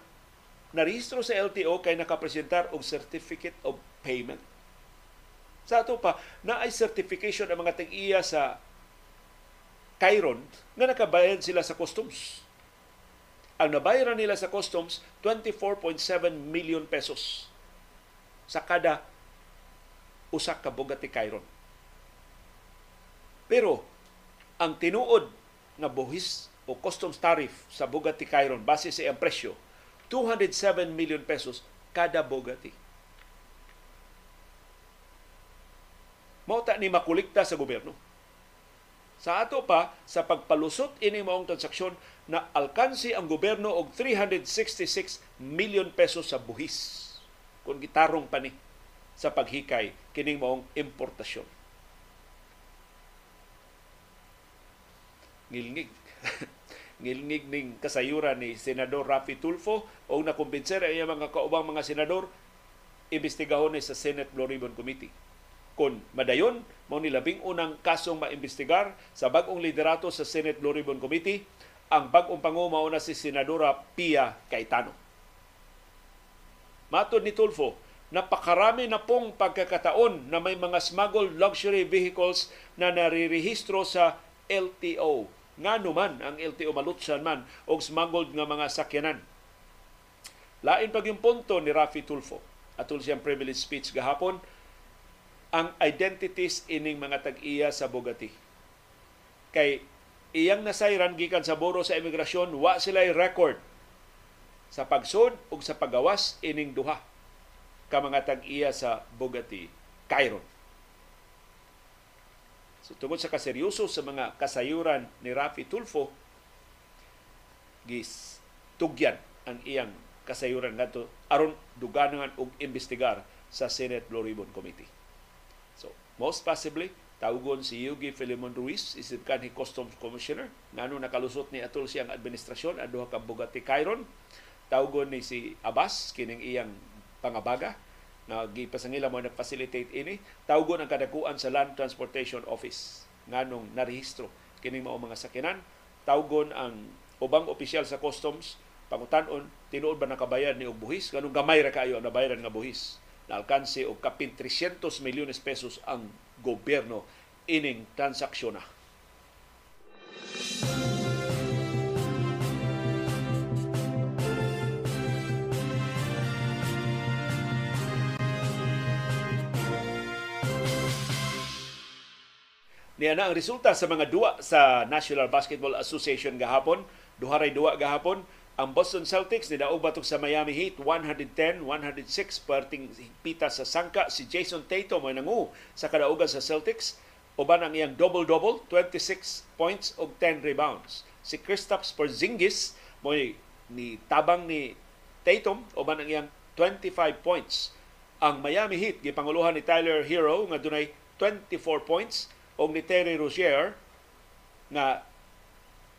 narehistro sa LTO kay nakapresentar og Certificate of Payment. Sa ato pa, na ay certification ang mga tag-iya sa Chiron nga nakabayad sila sa customs. Ang nabayaran nila sa customs, 24.7 million pesos sa kada usak ka Bugatti Chiron. Pero ang tinuod nga buhis o customs tariff sa Bugatti Chiron base sa iyang presyo 207 million pesos kada Bugatti. Mao ta ni makulikta sa gobyerno. Sa ato pa, sa pagpalusot ini maong transaksyon na alkansi ang gobyerno og 366 million pesos sa buhis kung gitarong pa ni sa paghikay kining maong importasyon. Ngilngig. Ngilngig ning kasayuran ni Senador Rafi Tulfo o nakumbinser ay mga kaubang mga senador imbestigahon ni sa Senate Blue Ribbon Committee kon madayon mao ni labing unang kasong maimbestigar sa bag-ong liderato sa Senate Blue Ribbon Committee ang bag-ong pangu mao na si senadora Pia Cayetano. Matod ni Tulfo, napakarami na pong pagkakataon na may mga smuggled luxury vehicles na narirehistro sa LTO. Nga naman ang LTO malutsan man og smuggled nga mga sakyanan. Lain pag yung punto ni Rafi Tulfo. Atul siyang privilege speech gahapon, ang identities ining mga tag-iya sa Bugatti. Kay iyang nasayran gikan sa buro sa imigrasyon, wa sila record sa pagsud ug sa pagawas ining duha ka mga tag-iya sa Bugatti Chiron. So tungod sa kaseryoso sa mga kasayuran ni Rafi Tulfo, gis tugyan ang iyang kasayuran ngadto aron dugangan og imbestigar sa Senate Blue Ribbon Committee. Most possibly, tawgon si Yugi Filimon Ruiz, isip kan Customs Commissioner, ngano nakalusot ni atol siyang administrasyon, duha ka Bugatti Chiron. Tawgon ni si Abbas, kining iyang pangabaga, na gipasangila mo nag-facilitate ini. Tawgon ang kadakuan sa Land Transportation Office, nganong narehistro kining mao mga sakinan. Tawgon ang ubang opisyal sa customs, pangutanon, tinuod ba nakabayad ni og buhis? Ganong gamay ra kayo ang nabayaran nga buhis na alkanse og kapin 300 milyones pesos ang gobyerno ining transaksyon na. Niya na ang resulta sa mga duwa sa National Basketball Association gahapon. Duha ray duwa gahapon ang Boston Celtics ni batok sa Miami Heat 110-106 perting pita sa sangka si Jason Tatum ay nangu sa kadaugan sa Celtics uban ang iyang double-double 26 points ug 10 rebounds. Si Kristaps Porzingis mo ni tabang ni Tatum uban ang iyang 25 points. Ang Miami Heat gipanguluhan ni Tyler Hero nga dunay 24 points ug ni Terry Rozier nga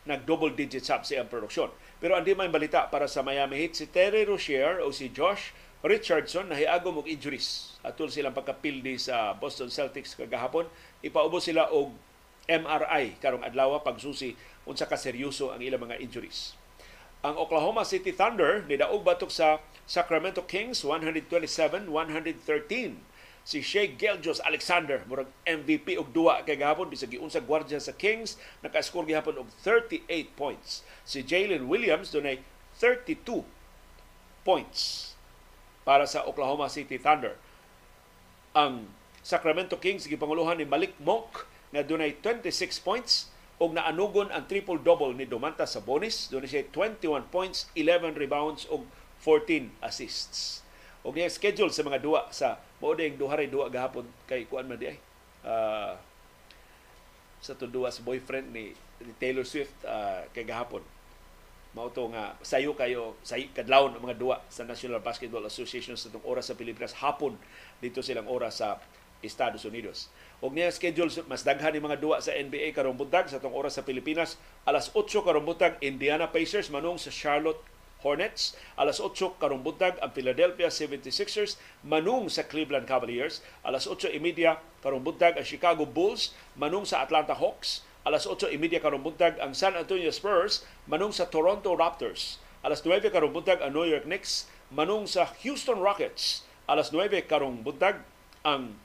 nag double digit sub sa produksyon. Pero andi may balita para sa Miami Heat si Terry Rozier o si Josh Richardson na hiagom og injuries. Atul silang pagkapildi sa Boston Celtics kagahapon, ipaubos sila og MRI karong adlaw pagsusi unsa ka seryoso ang ilang mga injuries. Ang Oklahoma City Thunder nidaog batok sa Sacramento Kings 127-113 si Shea Geljos Alexander murag MVP og duwa kay gahapon bisag giunsa gwardiya sa Kings naka-score gihapon og 38 points. Si Jalen Williams dunay 32 points para sa Oklahoma City Thunder. Ang Sacramento Kings gipanguluhan ni Malik Monk nga dunay 26 points og naanugon ang triple-double ni Domantas Sabonis. Dunay siya 21 points, 11 rebounds og 14 assists. Og niya schedule sa mga duwa sa mao ding duha ray duwa gahapon kay kuan man di ay. Uh, sa to duwa sa boyfriend ni, ni Taylor Swift uh, kay gahapon. Mao to nga sayo kayo sa kadlaw ng mga duwa sa National Basketball Association sa tong oras sa Pilipinas hapon dito silang oras sa Estados Unidos. Og niya schedule mas daghan ni mga duwa sa NBA karong buntag sa tong oras sa Pilipinas alas 8 karong buntag Indiana Pacers manung sa Charlotte Hornets. Alas 8 karong buntag ang Philadelphia 76ers manung sa Cleveland Cavaliers. Alas 8:30 karong buntag ang Chicago Bulls manung sa Atlanta Hawks. Alas 8:30 karong buntag ang San Antonio Spurs manung sa Toronto Raptors. Alas 9 karong buntag ang New York Knicks manung sa Houston Rockets. Alas 9 karong buntag ang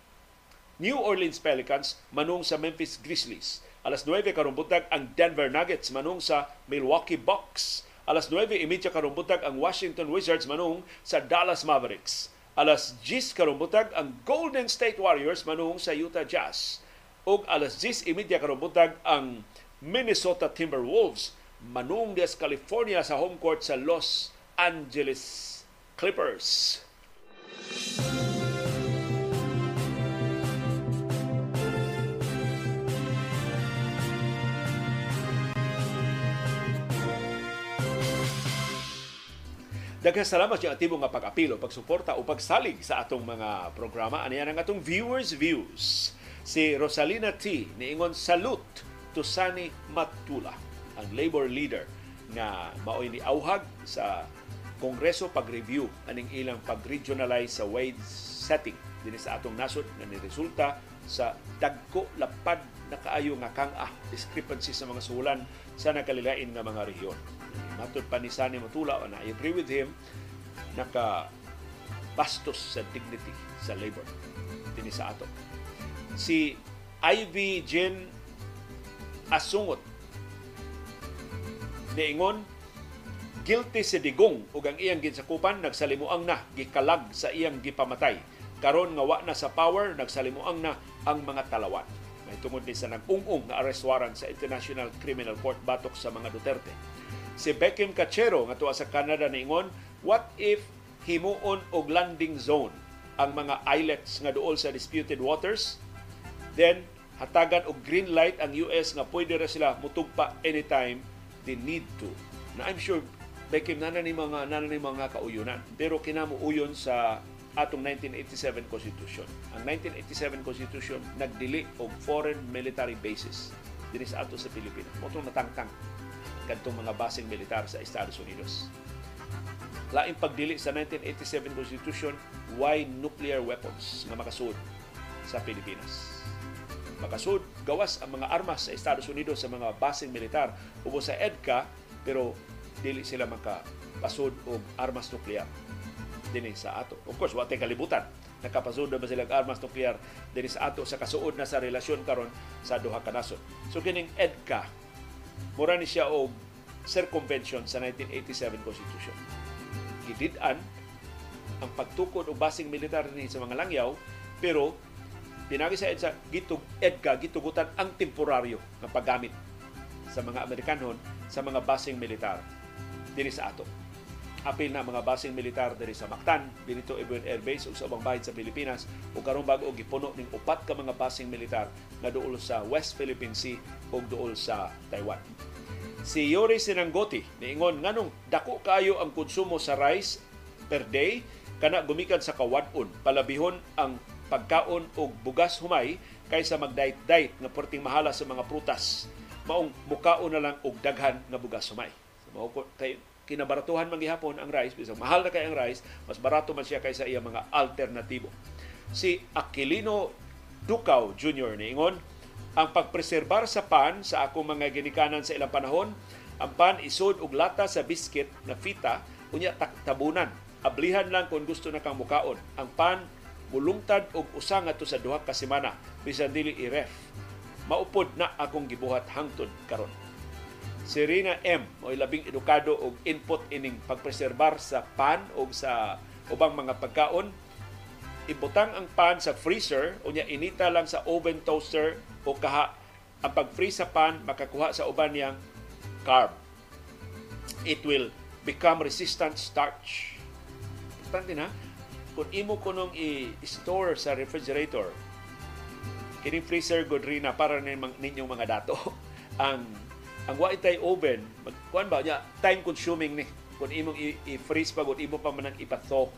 New Orleans Pelicans manung sa Memphis Grizzlies. Alas 9 karong buntag ang Denver Nuggets manung sa Milwaukee Bucks. Alas 9.30 karong buntag ang Washington Wizards manung sa Dallas Mavericks. Alas 10 karong buntag ang Golden State Warriors manung sa Utah Jazz. Ug alas 10.30 karong buntag ang Minnesota Timberwolves manung des California sa home court sa Los Angeles Clippers. Daghang salamat sa atibong nga pag-apilo, pagsuporta o pagsalig sa atong mga programa. Ano yan ang atong viewers' views. Si Rosalina T. niingon salute to Sani Matula, ang labor leader nga maoy ni auhag sa Kongreso pag-review aning ilang pag-regionalize sa wage setting dinhi sa atong nasod nga niresulta sa dagko lapad na kaayo nga kang-ah discrepancy sa mga sulan sa nakalilain nga mga rehiyon. Matod pa ni Sani Matula, and I agree with him, naka bastos sa dignity sa labor dinhi sa ato. Si Ivy Jen Asungot niingon guilty si Digong ug ang iyang ginsakupan nagsalimuang na gikalag sa iyang gipamatay. Karon nga wa na sa power nagsalimuang na ang mga talawan. May tungod ni sa nag-ung-ung na arrest warrant sa International Criminal Court batok sa mga Duterte si Beckham Cachero nga tuwa sa Canada niingon what if himuon og landing zone ang mga islets nga duol sa disputed waters then hatagan og green light ang US nga pwede ra sila mutugpa anytime they need to na I'm sure Beckham na ni mga na ni mga kauyunan pero kinamo uyon sa atong 1987 Constitution. Ang 1987 Constitution nagdili og foreign military bases dinhi sa ato sa Pilipinas. Motong natangtang kadtong mga basing militar sa Estados Unidos. Laing pagdili sa 1987 Constitution, why nuclear weapons nga makasud sa Pilipinas? Makasud, gawas ang mga armas sa Estados Unidos sa mga basing militar ubo sa EDCA, pero dili sila makapasod og armas nuklear dinhi sa ato. Of course, wa kalibutan. Nakapasod na ba silang armas nuklear dinhi sa ato sa kasuod na sa relasyon karon sa duha ka nasod. So kining EDCA mura ni siya og circumvention sa 1987 Constitution. Gidid-an ang pagtukod og basing militar ni sa mga langyaw pero pinagi sa EDSA gitug EDCA gitugutan ang temporaryo nga paggamit sa mga Amerikanon sa mga basing militar diri sa ato. Apil na mga basing militar diri sa Mactan, Benito Ebuen Air Base ug sa ubang bahin sa Pilipinas ug karon bag-o gipuno ning upat ka mga basing militar nga duol sa West Philippine Sea ug duol sa Taiwan. Si Yuri Sinanggoti niingon nganong dako kayo ang konsumo sa rice per day kana gumikan sa kawadon palabihon ang pagkaon og bugas humay kaysa magdayt-dayt nga perting mahala sa mga prutas maong mukaon na lang og daghan nga bugas humay. So, mao kay kinabaratuhan man gihapon ang rice bisag mahal na kay ang rice mas barato man siya kaysa iya mga alternatibo. Si Aquilino Ducaw Jr. niingon ang pagpreserbar sa pan sa akong mga ginikanan sa ilang panahon, ang pan isod og lata sa biscuit na fita unya tabunan. Ablihan lang kung gusto na kang mukaon. Ang pan bulungtad og usa ngadto sa duha ka semana bisan dili i-ref. Maupod na akong gibuhat hangtod karon. Si Rina M. mo labing edukado og input ining pagpreserbar sa pan o sa ubang mga pagkaon. Ibutang ang pan sa freezer unya inita lang sa oven toaster o kaha ang pag-freeze sa pan makakuha sa uban niyang carb. It will become resistant starch. Importante na, kung imo kunong i-store sa refrigerator, kining freezer good rin na para ninyong mga dato. ang ang wa itay oven, kuan ba niya time consuming ni kung imong i-freeze pa gud imo pa man ipatho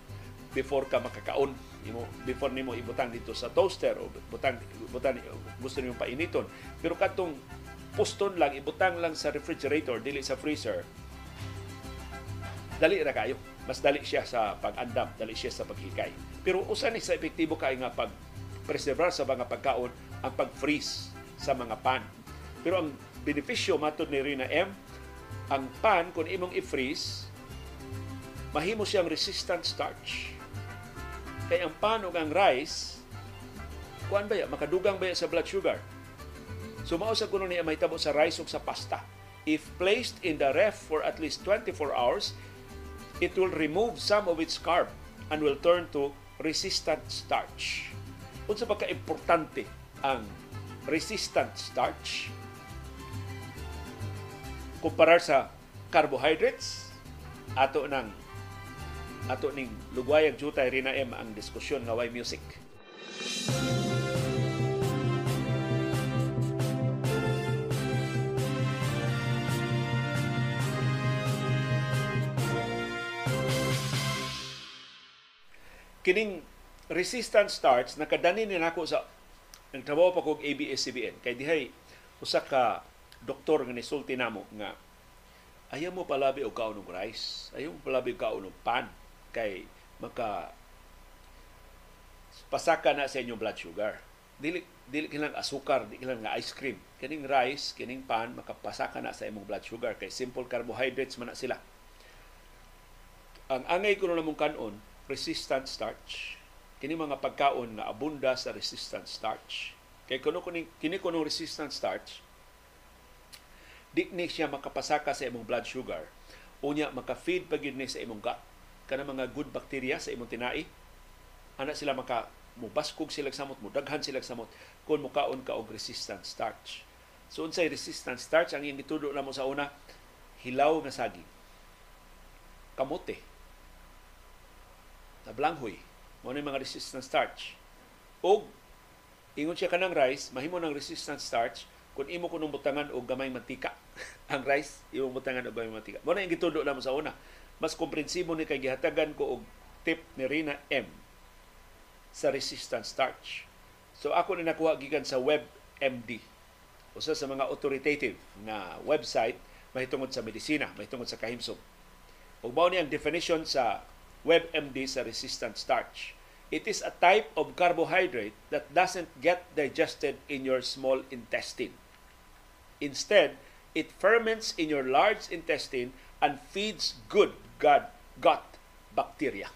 before ka makakaon imo before nimo ibutang dito sa toaster o butang butang gusto nimo painiton pero katong puston lang ibutang lang sa refrigerator dili sa freezer dali ra kayo. Mas dali siya sa pag-andam, dali siya sa paghikay. Pero usa ni sa epektibo kay nga pag preserve sa mga pagkaon ang pag-freeze sa mga pan. Pero ang benepisyo matod ni Rina M, ang pan kung imong i-freeze, mahimo siyang resistant starch. Kaya ang pan ug ang rice, kuan ba ya, makadugang ba ya sa blood sugar? So mao sa kuno niya mahitabo sa rice ug sa pasta. If placed in the ref for at least 24 hours, it will remove some of its carb and will turn to resistant starch. Unsa ba ka importante ang resistant starch kumparar sa carbohydrates ato ng ato ning lugwayag jutay rina M ang diskusyon nga why music. Kining resistant starch nakadani ni nako sa nagtrabaho pa kog ABS-CBN kay dihay usa ka doktor nga nisulti namo nga ayaw mo palabi og kaon og rice, ayaw mo palabi og kaon og pan kay maka pasaka na sa inyong blood sugar. Dili dili kinang asukar, di kinang nga ice cream. Kining rice, kining pan makapasaka na sa imong blood sugar kay simple carbohydrates man na sila. Ang angay ko na mong kanon, resistant starch. Kini mga pagkaon nga abunda sa resistant starch. Kay kuno kini kuno resistant starch, di ni siya makapasaka sa imong blood sugar. Unya maka-feed pagid ni sa imong gut. Kana mga good bacteria sa imong tinai ana sila maka mubaskog sila samot mudaghan sila samot kung mukaon ka og resistant starch. So unsay resistant starch ang initudo na mo sa una? Hilaw nga saging. Kamote. Tablanghoy mo ni mga resistant starch. Og ingon siya kanang rice mahimo ng resistant starch kung imo kunong butangan og gamay mantika ang rice imo butangan og gamay mantika mo na yung gitudo na mo sa una. Mas komprensibo ni kay gihatagan ko og tip ni Rina M sa resistant starch. So ako ni nakuha gikan sa WebMD usa sa mga authoritative na website mahitungod sa medisina mahitungod sa kahimsog. Ug mao ni ang definition sa WebMD sa resistant starch. It is a type of carbohydrate that doesn't get digested in your small intestine. Instead, it ferments in your large intestine and feeds good gut, gut bacteria.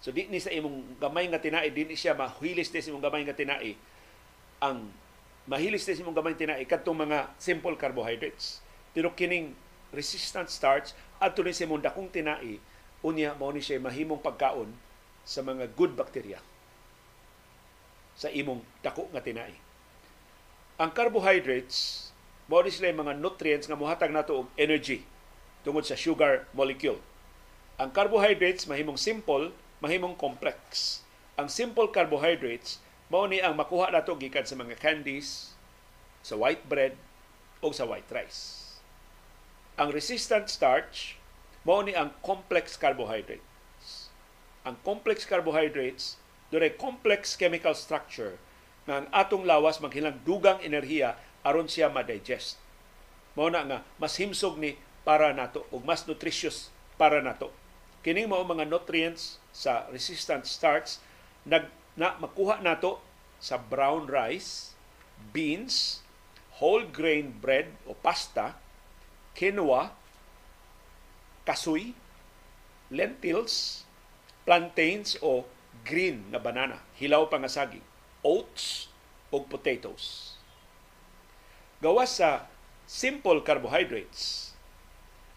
So di ni sa imong gamay nga tinai, di ni siya mahilis sa imong gamay nga tinai ang mahilis sa imong gamay tinai kadtong mga simple carbohydrates. Pero kining resistant starch adto ni sa imong dakong tinai unya mao ni siya mahimong pagkaon sa mga good bacteria sa imong dako nga tinai. Ang carbohydrates mao ni sila mga nutrients nga mohatag nato og energy tungod sa sugar molecule. Ang carbohydrates mahimong simple, mahimong complex. Ang simple carbohydrates mao ni ang makuha nato gikan sa mga candies, sa white bread o sa white rice. Ang resistant starch mao ni ang complex carbohydrates. Ang complex carbohydrates dunay complex chemical structure nga ang atong lawas maghilang dugang enerhiya aron siya ma-digest. Mao na nga mas himsog ni para nato ug mas nutritious para nato. Kining mao mga nutrients sa resistant starch nag na makuha nato sa brown rice, beans, whole grain bread o pasta, quinoa, kasoy, lentils, plantains o green na banana, hilaw pa nga saging, oats o potatoes gawas sa simple carbohydrates,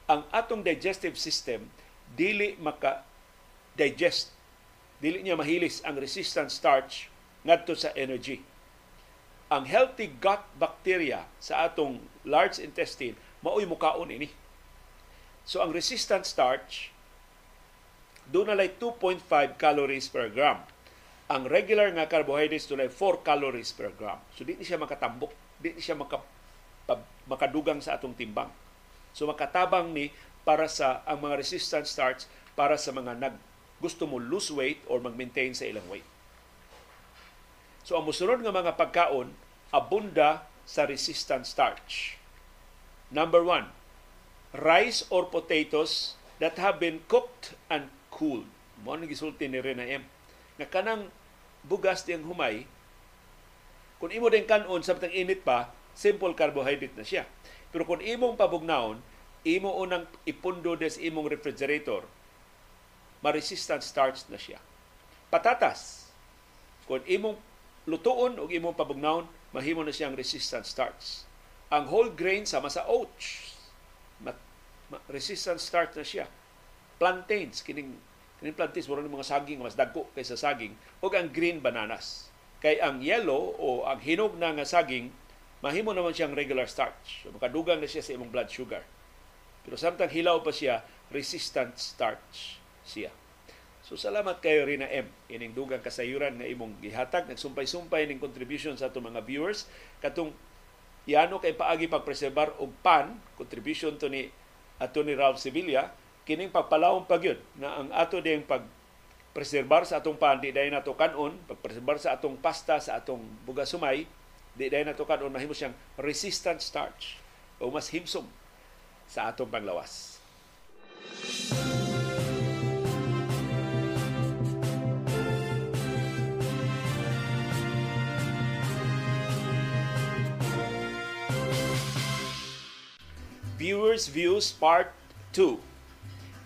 ang atong digestive system dili maka digest dili niya mahilis ang resistant starch ngadto sa energy. Ang healthy gut bacteria sa atong large intestine maoy mukaon ini. So ang resistant starch doon na 2.5 calories per gram. Ang regular nga carbohydrates doon 4 calories per gram. So di siya makatambok, di siya maka makadugang sa atong timbang. So makatabang ni para sa ang mga resistant starch para sa mga nag gusto mo lose weight or mag-maintain sa ilang weight. So ang musunod nga mga pagkaon abunda sa resistant starch. Number one, rice or potatoes that have been cooked and cooled. Mo ang gisulti ni Rena M. Nga kanang bugas diyang humay, kung imo din kanon samtang init pa, simple carbohydrate na siya. Pero kung imong pabugnaon, imo unang ipundo des imong refrigerator, ma-resistant starch na siya. Patatas, kung imong lutuon o imong pabugnaon, mahimo na siyang resistant starch. Ang whole grain sama sa oats, resistant starch na siya. Plantains, kining kining plantains mo mga saging mas dagko kaysa saging o ang green bananas. Kay ang yellow o ang hinog na nga saging mahimo naman siyang regular starch. So, makadugang na siya sa imong blood sugar. Pero samtang hilaw pa siya, resistant starch siya. So salamat kayo Rina M. Ining dugang kasayuran nga imong gihatag nagsumpay-sumpay ning contribution sa atong mga viewers katong yano kay paagi pagpreserbar og pan contribution to ni ato ni Ralph Sevilla kining pagpalawong pagyud na ang ato ding pag preserbar sa atong pan di dayon nato kanon pagpreserbar sa atong pasta sa atong bugas sumay di dayon nato kanon mahimo siyang resistant starch o mas himsog sa atong panglawas. Viewers Views Part 2.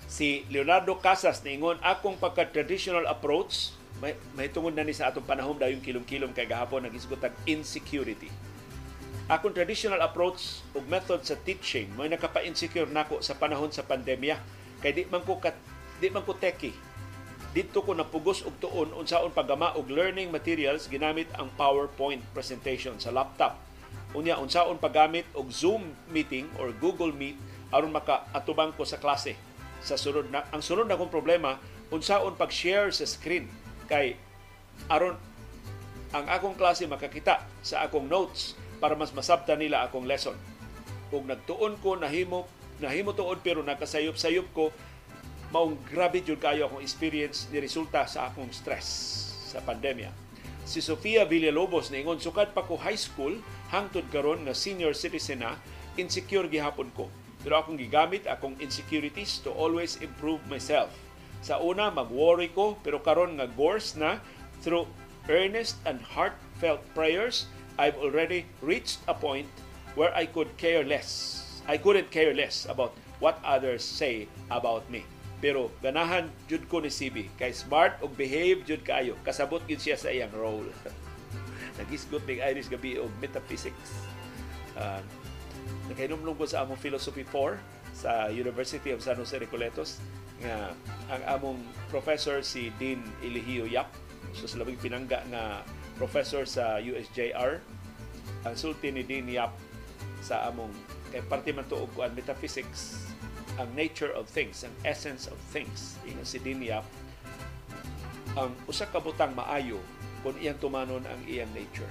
Si Leonardo Casas niingon akong pagka-traditional approach may, may tungod na ni sa atong panahon dayong kilom-kilom kay gahapon nagisgot insecurity. Akong traditional approach ug method sa teaching may nakapa-insecure nako sa panahon sa pandemya kay di man ko kat, di man ko teki. Dito ko napugos og tuon unsaon paggama og learning materials ginamit ang PowerPoint presentation sa laptop unya unsaon paggamit og Zoom meeting or Google Meet aron makaatubang ko sa klase sa sunod na ang sunod na kong problema unsaon pag-share sa screen. Kay aron ang akong klase makakita sa akong notes para mas masabta nila akong lesson. Ug nagtuon ko nahimo nahimo tuod pero nakasayop-sayop ko maong grabe jud kayo akong experience ni resulta sa akong stress sa pandemya. Si Sofia Villalobos ingon sukad pa ko high school hangtod karon nga senior citizen na insecure gihapon ko pero akong gigamit akong insecurities to always improve myself sa una mag-worry ko pero karon nga gores na through earnest and heartfelt prayers I've already reached a point where I could care less I couldn't care less about what others say about me pero ganahan jud ko ni CB kay smart ug behave jud kaayo. Kasabot gid siya sa iyang role. Nagisgot ning Irish gabi og metaphysics. Uh, Nakainomlong ko sa among philosophy 4 sa University of San Jose Recoletos nga ang among professor si Dean Ilihio Yap so sa labing pinangga nga professor sa USJR ang sulti ni Dean Yap sa among kay parte man tuog kuan metaphysics ang nature of things, ang essence of things. Ingon si Dinyap, ang usa ka butang maayo kung iyang tumanon ang iyang nature.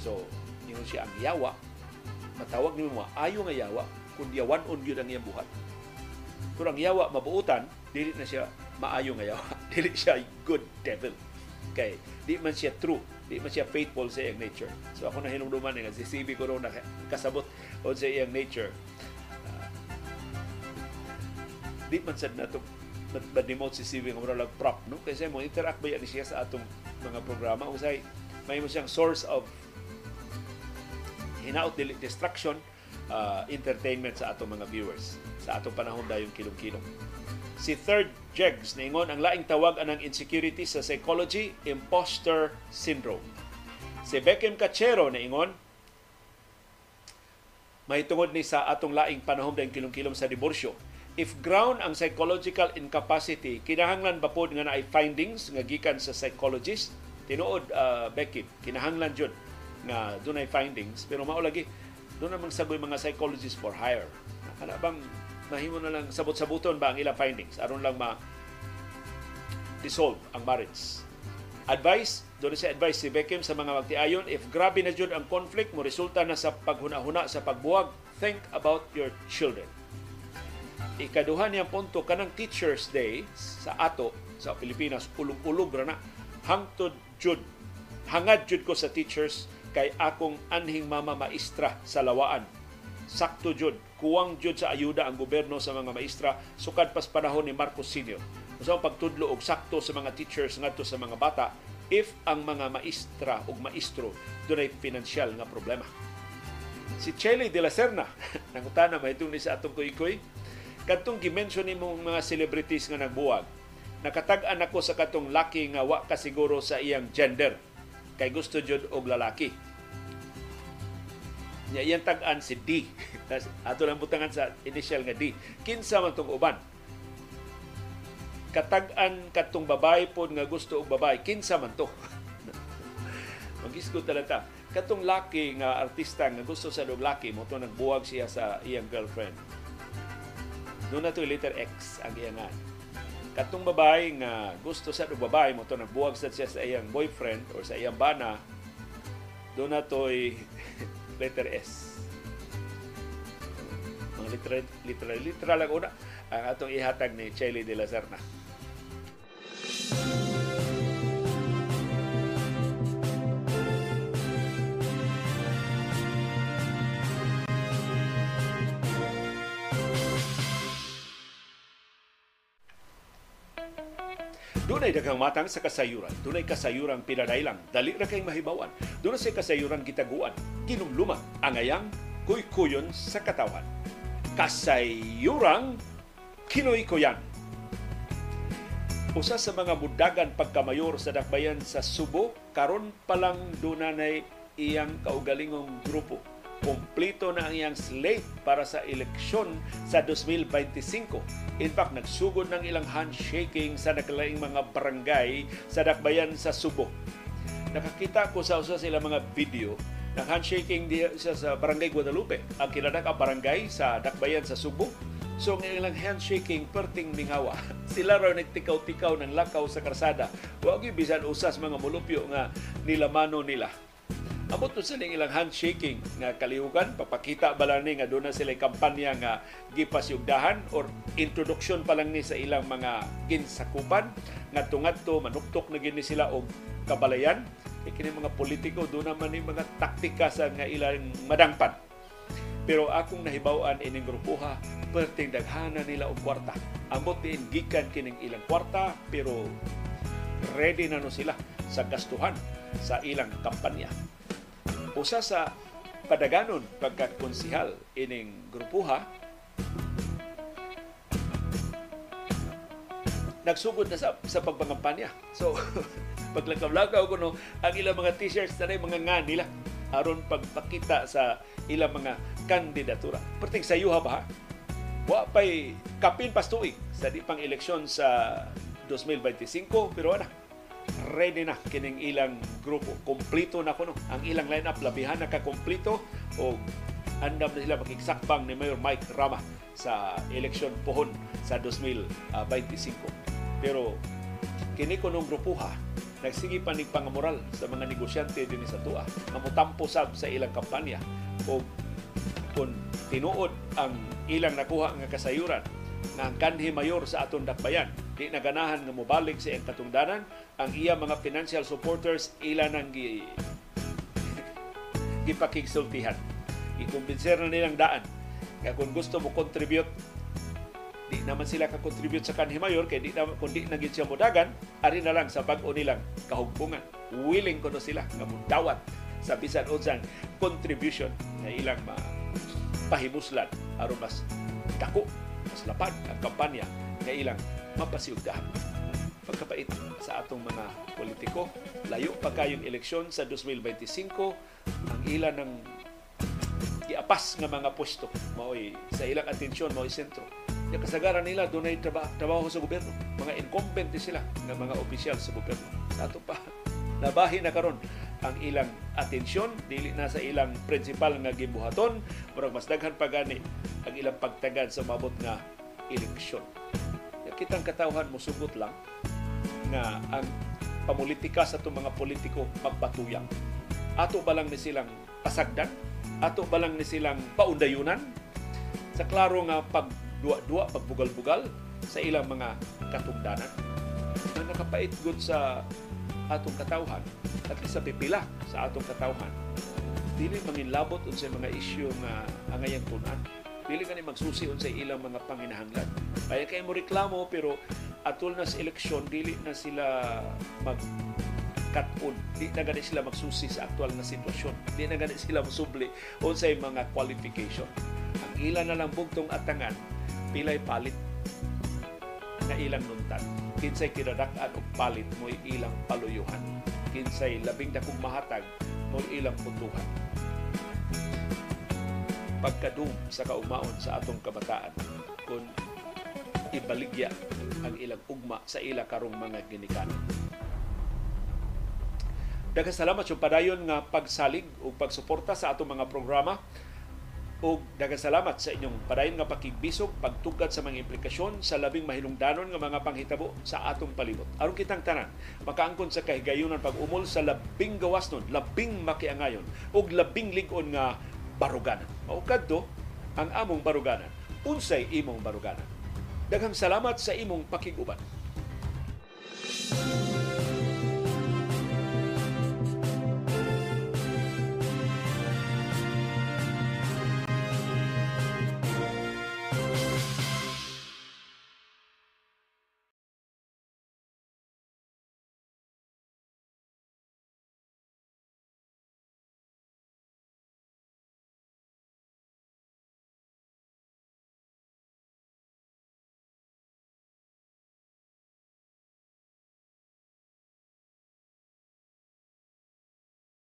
So, ingon siya ang yawa, matawag ni mo ayo nga yawa, kung yawan on yun ang iyang buhat. Kung ang yawa mabuutan, dili na siya maayo nga yawa. Dili siya good devil. Kay di man siya true, di man siya faithful sa iyang nature. So ako na hinumduman nga si CB ko na kasabot on sa iyang nature di man sad nato nag-demote si CB nga mura prop no kasi mo interact ba yan siya sa atong mga programa usay may mo siyang source of hinaot distraction uh, entertainment sa atong mga viewers. Sa atong panahon dayong kilong-kilong si third Jegs ningon ang laing tawag anang insecurity sa psychology imposter syndrome. Si Beckham Cachero ingon may tungod ni sa atong laing panahon dayong kilong-kilong sa diborsyo. If ground ang psychological incapacity, kinahanglan ba po nga na ay findings nga gikan sa psychologist? Tinuod, uh, Becky, kinahanglan jud nga dunay findings, pero mao lagi, doon namang sagoy mga psychologists for hire. Kana bang mahimo na lang sabot-sabuton ba ang ilang findings aron lang ma dissolve ang marriage. Advice, doon sa advice si Beckham sa mga magtiayon, if grabe na jud ang conflict mo resulta na sa paghuna-huna sa pagbuwag, think about your children ikaduha niyang punto kanang Teachers Day sa ato sa Pilipinas ulog-ulog ra na hangtod jud hangad jud ko sa teachers kay akong anhing mama maestra sa lawaan. Sakto jud. Kuwang jud sa ayuda ang gobyerno sa mga maestra sukad pas panahon ni Marcos Sr. Usa ang pagtudlo og sakto sa mga teachers ngadto sa mga bata if ang mga maestra o maestro dunay financial nga problema. Si Chele de la Serna, nangutana mahitong ni sa atong kuy-kuy, kadtong gimension ni mong mga celebrities nga nagbuwag, nakatag-an ako sa katong laki nga wa ka siguro sa iyang gender kay gusto jud og lalaki Nya iyang tag-an si D. Ato lang butangan sa initial nga D. Kinsa man tong uban. Katag-an katong babae pod nga gusto og babae, kinsa man to. Magisgot talata. Katong laki nga artista nga gusto sa og laki mo to nagbuwag siya sa iyang girlfriend. Doon na to letter X ang iyang Katong babae nga gusto sa babae mo to nagbuwag sa siya sa iyang boyfriend or sa iyang bana. Doon na to'y letter S. Mga literal, literal, literal lang una ang atong ihatag ni Chelly de la Serna. Dunay daghang matang sa kasayuran. Dunay kasayuran pinadailang. Dali ra kay mahibawan. Dunay sa kasayuran gitaguan. Kinumluma ang ayang kuy-kuyon sa katawan. Kasayuran kinoy-kuyan. Usa sa mga mudagan pagkamayor sa dakbayan sa Subo, karon pa lang dunanay iyang kaugalingong grupo Kompleto na ang iyang slate para sa eleksyon sa 2025. In fact, nagsugod ng ilang handshaking sa nakalaing mga barangay sa dakbayan sa Subo. Nakakita ko sa usa sila mga video ng handshaking diya sa, Barangay Guadalupe, ang kinadak barangay sa dakbayan sa Subo. So ang ilang handshaking perting mingawa. Sila raw nagtikaw-tikaw ng lakaw sa karsada. Huwag bisan usas mga mulupyo nga nilamano nila Abot to sila ilang handshaking nga kalihukan, papakita ba lang ni nga doon na sila kampanya nga gipasyugdahan or introduction pa lang ni sa ilang mga ginsakupan nga tungat to manuktok na gini sila og kabalayan. E kini mga politiko doon naman ni mga taktika sa nga ilang madangpan. Pero akong nahibawan ining grupuha, perting daghana nila og kwarta. Ambot din gikan kining ilang kwarta pero ready na no sila sa gastuhan sa ilang kampanya usa sa padaganon pagkakonsihal ining grupuha nagsugod na sa, sa pagpangampanya. So, paglakaw-lakaw ko no, ang ilang mga t-shirts na mga nga nila aron pagpakita sa ilang mga kandidatura. Perting sa yuha ba? Wa pa'y kapin pastuig sa di pang eleksyon sa 2025 pero ana ready na kining ilang grupo. Kompleto na kuno. Ang ilang lineup labihan na ka-kompleto o andam na sila makiksakbang ni Mayor Mike Rama sa eleksyon pohon sa 2025. Pero kini kunong grupuha nagsige pa ni pangamoral sa mga negosyante din sa tuwa nga motampo sab sa ilang kampanya o kung tinuod ang ilang nakuha nga kasayuran nga ang kanhi mayor sa aton dakbayan. Di naganahan nga mobalik sa iyang katungdanan. Ang iya mga financial supporters ila nang gi gipakigsultihan. Ikumbinser na nilang daan. Nga kung gusto mo contribute di naman sila ka-contribute sa kanhi mayor kay di naman kundi na siya modagan ari na lang sa bag-o nilang kahugpungan. Willing ko no sila nga mudawat sa bisan unsang contribution na ilang pahimuslan aron mas dako mas lapad ang kampanya nga ilang mapasiugdahan. Pagkapait sa atong mga politiko, layo pa kayong eleksyon sa 2025, ang ilan ng iapas nga mga pwesto mao'y sa ilang atensyon mao'y sentro. Yung kasagaran nila doon ay trabaho, trabaho sa gobyerno. Mga incumbent sila ng mga opisyal sa gobyerno. Sa ato pa, nabahin na karon ang ilang atensyon dili na sa ilang principal nga gibuhaton murag mas daghan pa gani ang ilang pagtagad sa mabot nga eleksyon kitang katawhan mo sugot lang nga ang pamulitika sa itong mga politiko magbatuyang. Ato ba lang ni silang pasagdan? Ato ba lang ni silang paundayunan? Sa klaro nga pagduwa-duwa, pagbugal-bugal sa ilang mga katungdanan. Na nakapait gud sa atong katawhan at sa pipila sa atong katawhan dili manginlabot unsay mga isyu nga angayang tunan dili kani magsusi unsay ilang mga panginahanglan kaya kay mo reklamo pero atol na sa eleksyon dili na sila mag cut-on. Di na gani sila magsusi sa aktual na sitwasyon. Di na gani sila musubli unsay mga qualification. Ang ilan na lang bugtong atangan, pilay palit na ilang nuntan. Kinsay kinadak-an og palit mo ilang paluyuhan. Kinsay labing dakong mahatag mo ilang putuhan. Pagkadum sa kaumaon sa atong kabataan kung ibaligya ang ilang ugma sa ila karong mga ginikanan. Daghang salamat sa padayon nga pagsalig o pagsuporta sa atong mga programa. O daghang salamat sa inyong padayon nga pakigbisog, pagtugad sa mga implikasyon sa labing mahinungdanon nga mga panghitabo sa atong palibot. Aron kitang tanan, makaangkon sa kahigayunan pag-umol sa labing gawasnon, labing makiangayon, o labing ligon nga baruganan. Maukad to ang among baruganan. Unsay imong baruganan. Daghang salamat sa imong pakiguban.